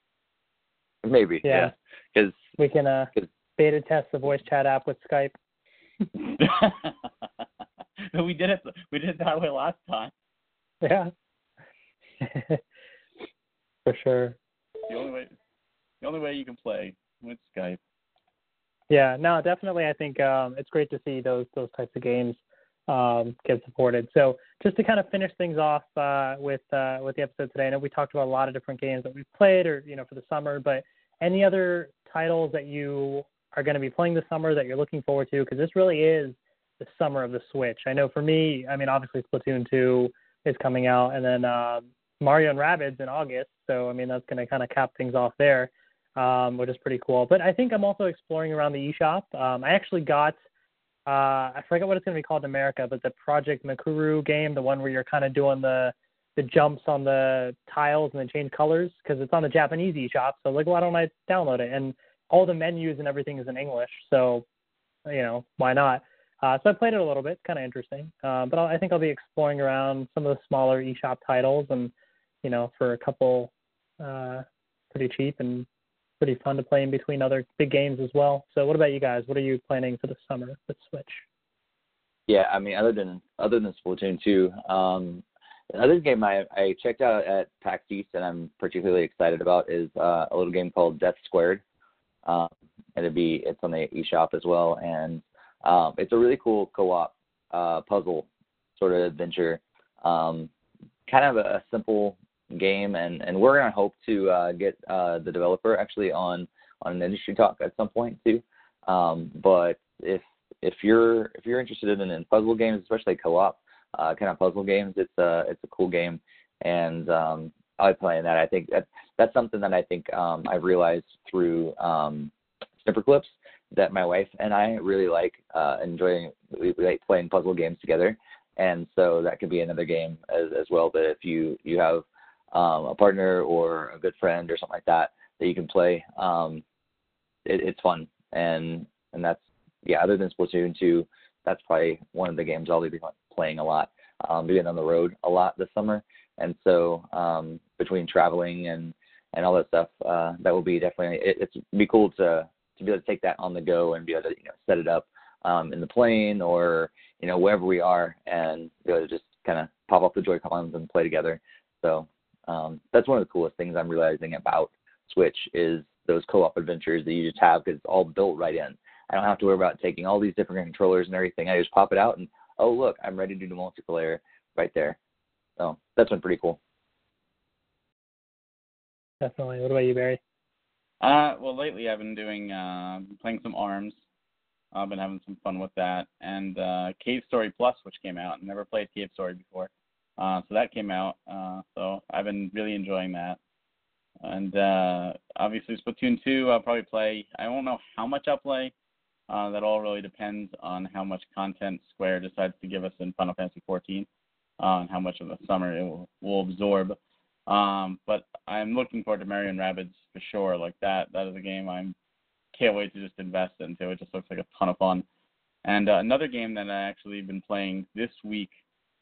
Maybe, Yeah. Because we can uh, Good. beta test the voice chat app with Skype. we did it. We did it that way last time. Yeah. For sure. The only way. The only way you can play with Skype. Yeah, no, definitely. I think um, it's great to see those those types of games um, get supported. So just to kind of finish things off uh, with uh, with the episode today, I know we talked about a lot of different games that we've played, or you know, for the summer. But any other titles that you are going to be playing this summer that you're looking forward to? Because this really is the summer of the Switch. I know for me, I mean, obviously Splatoon 2 is coming out, and then uh, Mario and Rabbids in August. So I mean, that's going to kind of cap things off there um, which is pretty cool. But I think I'm also exploring around the eShop. Um, I actually got, uh, I forget what it's going to be called in America, but the Project Mekuru game, the one where you're kind of doing the the jumps on the tiles and then change colors, because it's on the Japanese eShop. So like, why don't I download it? And all the menus and everything is in English, so you know why not? Uh, so I played it a little bit, it's kind of interesting. Uh, but I'll, I think I'll be exploring around some of the smaller eShop titles, and you know, for a couple uh, pretty cheap and pretty fun to play in between other big games as well. So what about you guys? What are you planning for the summer with Switch? Yeah, I mean, other than other than Splatoon 2, um, another game I, I checked out at PAX East and I'm particularly excited about is uh, a little game called Death Squared. Um, it'll be it's on the eShop as well, and um, it's a really cool co-op uh, puzzle sort of adventure. Um, kind of a simple game, and, and we're gonna hope to uh, get uh, the developer actually on on an industry talk at some point too. Um, but if if you're if you're interested in, in puzzle games, especially co-op uh, kind of puzzle games, it's a it's a cool game, and um, I like playing that. I think that that's something that I think um, I've realized through um, Snipperclips that my wife and I really like uh, enjoying we, we like playing puzzle games together, and so that could be another game as as well. That if you you have um, a partner or a good friend or something like that that you can play, um, it, it's fun. And and that's yeah. Other than Splatoon 2, that's probably one of the games I'll be playing a lot. Um, being on the road a lot this summer, and so um, between traveling and and all that stuff, uh, that will be definitely it, it's be cool to to be able to take that on the go and be able to you know set it up um, in the plane or you know wherever we are and be able to just kind of pop off the Joy Cons and play together. So um, that's one of the coolest things I'm realizing about Switch is those co-op adventures that you just have because it's all built right in. I don't have to worry about taking all these different controllers and everything. I just pop it out and oh look, I'm ready to do multiplayer right there. So that's been pretty cool. Definitely. What about you, Barry? Uh, well, lately I've been doing uh, playing some Arms. I've been having some fun with that, and uh, Cave Story Plus, which came out. I Never played Cave Story before, uh, so that came out. Uh, so I've been really enjoying that. And uh, obviously Splatoon 2, I'll probably play. I don't know how much I'll play. Uh, that all really depends on how much content Square decides to give us in Final Fantasy 14, uh, and how much of the summer it will, will absorb. Um, but I'm looking forward to Mario Rabbids for sure. Like that, that is a game I'm can't wait to just invest into. It just looks like a ton of fun. And uh, another game that I actually been playing this week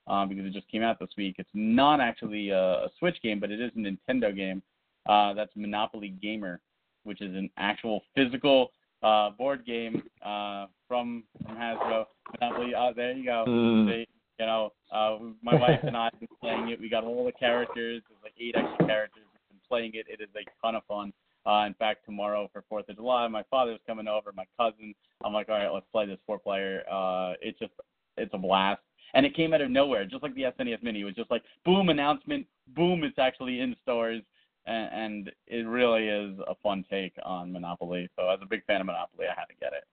uh, because it just came out this week. It's not actually a, a Switch game, but it is a Nintendo game. Uh, that's Monopoly Gamer, which is an actual physical uh, board game uh, from from Hasbro. Monopoly. Uh, there you go. Mm. They, you know, uh, my wife and I have been playing it. We got all the characters. There's like eight extra characters. We've been playing it. It is a ton of fun. Uh, in fact, tomorrow for Fourth of July, my father's coming over, my cousin. I'm like, all right, let's play this four player. Uh, it's just, it's a blast. And it came out of nowhere, just like the SNES Mini. It was just like, boom, announcement, boom, it's actually in stores and, and it really is a fun take on Monopoly. So as a big fan of Monopoly, I had to get it.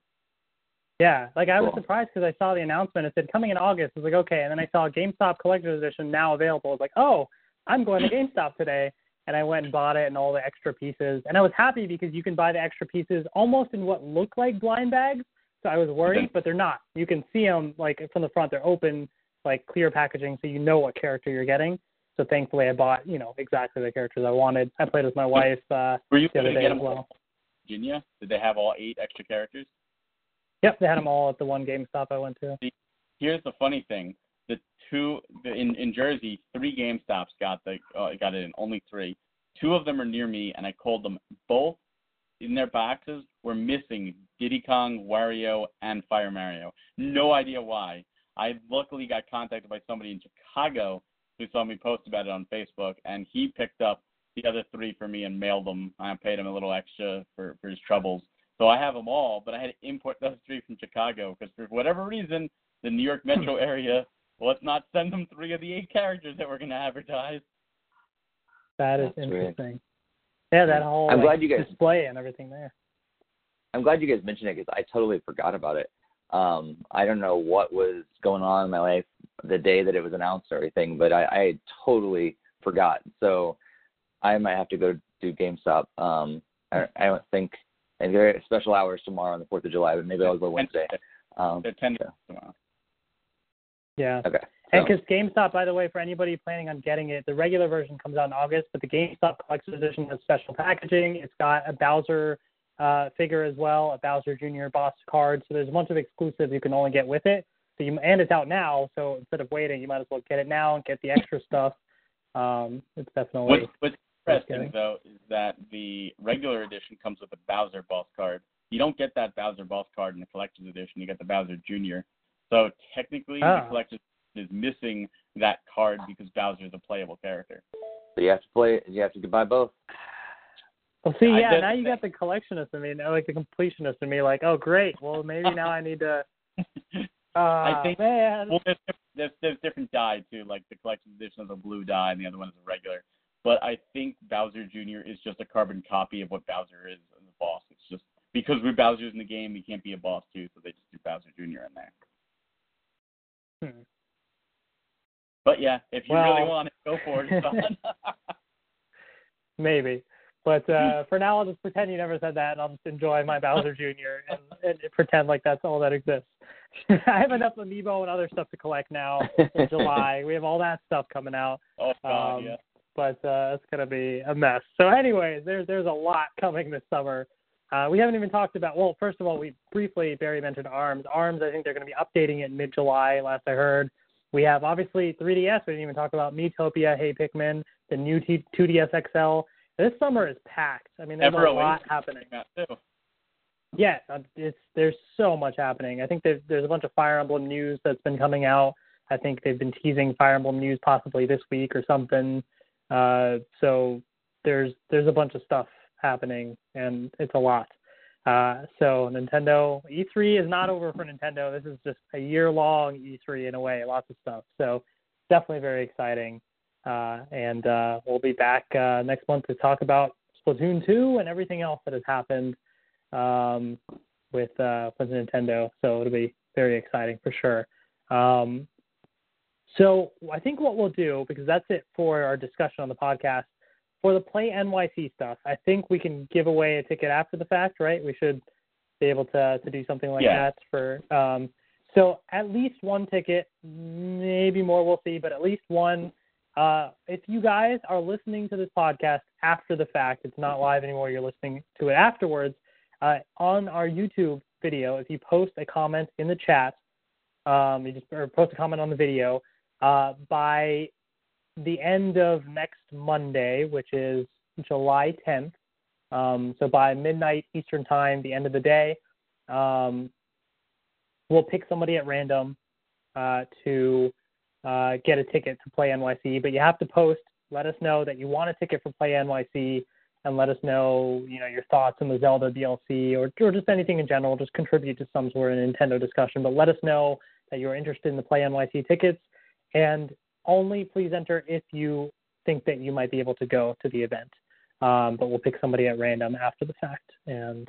Yeah, like I was Cool. surprised because I saw the announcement. It said coming in August. I was like, okay, and then I saw GameStop Collector's Edition now available. I was like, oh, I'm going to GameStop today, and I went and bought it and all the extra pieces. And I was happy because you can buy the extra pieces almost in what look like blind bags. So I was worried, Okay. but they're not. You can see them like from the front. They're open, like clear packaging, so you know what character you're getting. So thankfully, I bought you know exactly the characters I wanted. I played with my wife uh, Were you the other day get as them well. Virginia? Did they have all eight extra characters? Yep, they had them all at the one GameStop I went to. Here's the funny thing: the two the, in in Jersey, three GameStops got the uh, got it in. Only three. Two of them are near me, and I called them. Both in their boxes were missing Diddy Kong, Wario, and Fire Mario. No idea why. I luckily got contacted by somebody in Chicago who saw me post about it on Facebook, and he picked up the other three for me and mailed them. I paid him a little extra for for his troubles. So I have them all, but I had to import those three from Chicago because for whatever reason, the New York metro hmm. area, let's not send them three of the eight characters that we're going to advertise. That is That's weird. Interesting. Yeah, that whole I'm like, glad you guys- display and everything there. I'm glad you guys mentioned it because I totally forgot about it. Um, I don't know what was going on in my life the day that it was announced or anything, but I, I totally forgot. So I might have to go do GameStop. Um, I, I don't think, and there are special hours tomorrow on the Fourth of July, but maybe I'll go Wednesday. Um, They're ten Yeah. tomorrow. Yeah. okay. And So, because GameStop, by the way, for anybody planning on getting it, the regular version comes out in August, but the GameStop Collector's Edition has special packaging. It's got a Bowser uh, figure as well, a Bowser Jr. boss card. So there's a bunch of exclusives you can only get with it. So you and it's out now. So instead of waiting, you might as well get it now and get the extra stuff. Um, it's definitely What's, what's interesting though is that the regular edition comes with a Bowser boss card. You don't get that Bowser boss card in the collector's edition. You get the Bowser Junior. So technically, Ah. the collector's edition is missing that card because Bowser is a playable character. so you have to play. it. You have to buy both. Well, see, yeah, now the you got the collectionist in me, now, like the completionist in me. Like, oh, great. Well, maybe now I need to. Uh, think- man. Well, there's, there's there's different dye too. Like the collector's edition is a blue dye, and the other one is a regular. But I think Bowser Jr. is just a carbon copy of what Bowser is as a boss. It's just because we're Bowser's in the game, he can't be a boss too, so they just do Bowser Jr. in there. Hmm. But yeah, if you really want it, go for it. Maybe. But uh, for now, I'll just pretend you never said that, and I'll just enjoy my Bowser Jr. and, and pretend like that's all that exists. I have enough amiibo and other stuff to collect now in July. We have all that stuff coming out. oh God, Um, yeah. but uh, it's gonna be a mess. So, anyways, there's there's a lot coming this summer. Uh, we haven't even talked about. Well, first of all, we briefly Barry mentioned Arms. Arms, I think they're going to be updating it mid July. Last I heard, we have obviously 3DS. We didn't even talk about Miitopia, Hey Pikmin, the new T- 2DS XL. This summer is packed. I mean, there's Ever a lot happening. Yeah, uh, it's there's so much happening. I think there's there's a bunch of Fire Emblem news that's been coming out. I think they've been teasing Fire Emblem news possibly this week or something. Uh, so there's there's a bunch of stuff happening, and it's a lot. Uh, so Nintendo E3 is not over for Nintendo. This is just a year long E3 in a way, lots of stuff. So definitely very exciting. Uh, and uh, we'll be back uh, next month to talk about Splatoon 2 and everything else that has happened um, with uh, with Nintendo. So it'll be very exciting for sure. Um, so I think what we'll do, because that's it for our discussion on the podcast, for the Play NYC stuff, I think we can give away a ticket after the fact, right? We should be able to to do something like Yeah. that for. Um, so at least one ticket, maybe more, we'll see, but at least one. Uh, if you guys are listening to this podcast after the fact, it's not live anymore. You're listening to it afterwards. Uh, on our YouTube video, if you post a comment in the chat, um, you just or post a comment on the video uh, by the end of next Monday, which is July 10th. Um, so by midnight Eastern time, the end of the day, um, we'll pick somebody at random uh, to uh, get a ticket to Play NYC. But you have to post, let us know that you want a ticket for Play NYC, and let us know, you know, your thoughts on the Zelda DLC or, or just anything in general. Just contribute to some sort of Nintendo discussion. But let us know that you're interested in the Play NYC tickets, and only please enter if you think that you might be able to go to the event. Um, but we'll pick somebody at random after the fact and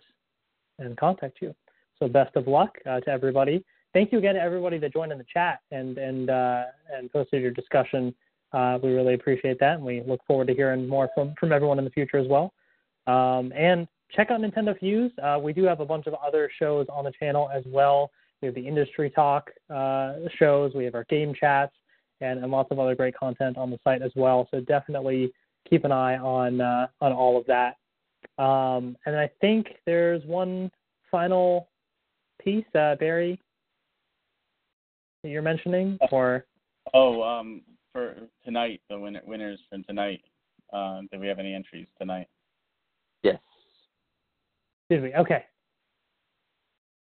and contact you. So best of luck uh, to everybody. Thank you again to everybody that joined in the chat and and uh, and posted your discussion. Uh, we really appreciate that, and we look forward to hearing more from from everyone in the future as well. Um, and check out Nintendo Fuse. Uh, we do have a bunch of other shows on the channel as well. We have the industry talk uh, shows. We have our game chats and, and lots of other great content on the site as well. So definitely keep an eye on uh, on all of that. Um, and I think there's one final piece, uh, Barry, that you're mentioning, or Oh, um, for tonight, the winner, winners from tonight. Uh, do we have any entries tonight? Yes. did we? Okay.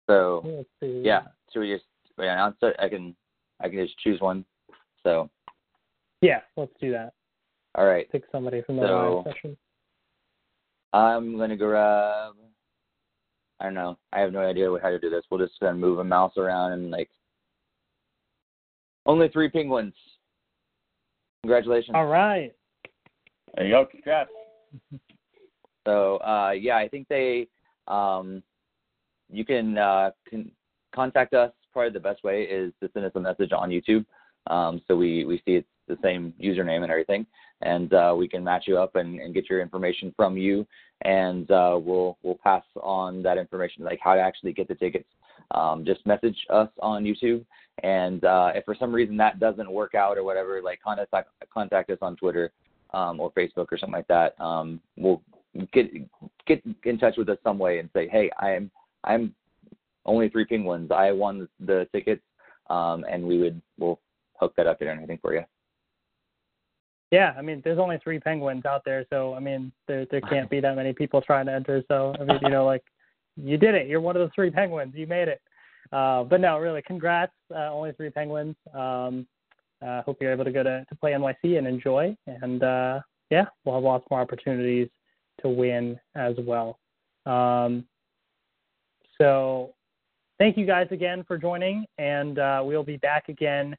So yeah, should we just wait, announce it? I can I can just choose one. So Yeah, let's do that. all right, Pick somebody from the So- live session. I'm gonna grab. I don't know. I have no idea how to do this. We'll just uh, move a mouse around and like. Only three penguins. Congratulations. All right. There you go. Congrats. So uh, yeah, I think they um, you can, uh, can contact us. Probably the best way is to send us a message on YouTube, um, so we we see it's the same username and everything, and uh, we can match you up and, and get your information from you, and uh, we'll we'll pass on that information, like how to actually get the tickets. Um, just message us on YouTube, and uh, if for some reason that doesn't work out or whatever, like contact contact us on Twitter um, or Facebook or something like that. Um, we'll get get in touch with us some way and say, hey, I'm I'm only three penguins. I won the tickets, um, and we would we'll hook that up and everything for you. Yeah, I mean, there's only three penguins out there, so I mean, there there can't be that many people trying to enter. So I mean, you know, like you did it. You're one of the three penguins. You made it. Uh, but no, really, congrats. Uh, only three penguins. Um, uh, hope you're able to go to, to play NYC and enjoy. And uh, yeah, we'll have lots more opportunities to win as well. Um, so thank you guys again for joining, and uh, we'll be back again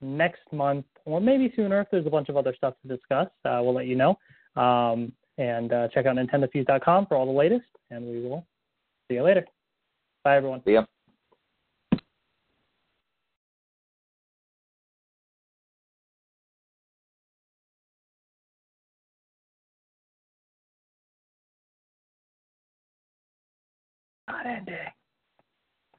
next month, or maybe sooner if there's a bunch of other stuff to discuss. Uh, we'll let you know. Um, and uh, check out NintendoFuse.com for all the latest, and we will see you later. Bye, everyone. See ya. Not ending.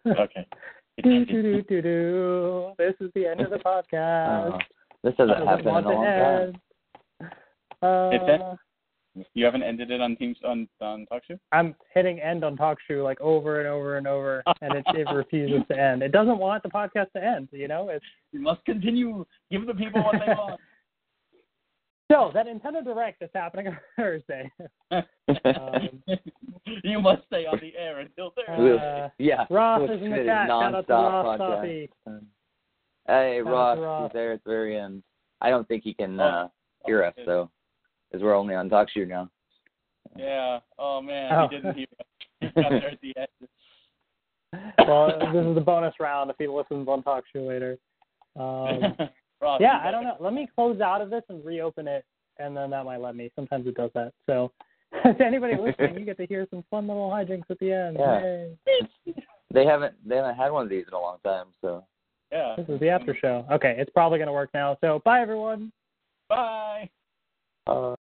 Okay. do, do, do, do, do. This is the end of the podcast. Uh, this doesn't happen in a to long time. end. Uh, You haven't ended it on Teams on on TalkShoe? I'm hitting end on TalkShoe like over and over and over, and it, it refuses to end. It doesn't want the podcast to end. You know, it's You must continue. Give the people what they want. so that Nintendo Direct is happening on Thursday. Um, you must stay on the air until Thursday. Uh, yeah. Ross we'll is in the fit it chat. Shout out to Ross podcast. Hey, Shout Ross, to Ross. he's there at the very end. I don't think he can Oh. uh, hear us, though, because we're only on TalkShoe now. Yeah. Oh man, Oh. he didn't hear. us. He got there at the end. well, this is the bonus round if he listens on TalkShoe later. Um, Ross, yeah, I don't know. Let me close out of this and reopen it, and then that might let me. Sometimes it does that. So, to anybody listening, you get to hear some fun little hijinks at the end. Yeah. Yay. They haven't they haven't had one of these in a long time, so Yeah. This is the after show. Okay, it's probably going to work now. So, bye, everyone. Bye. uh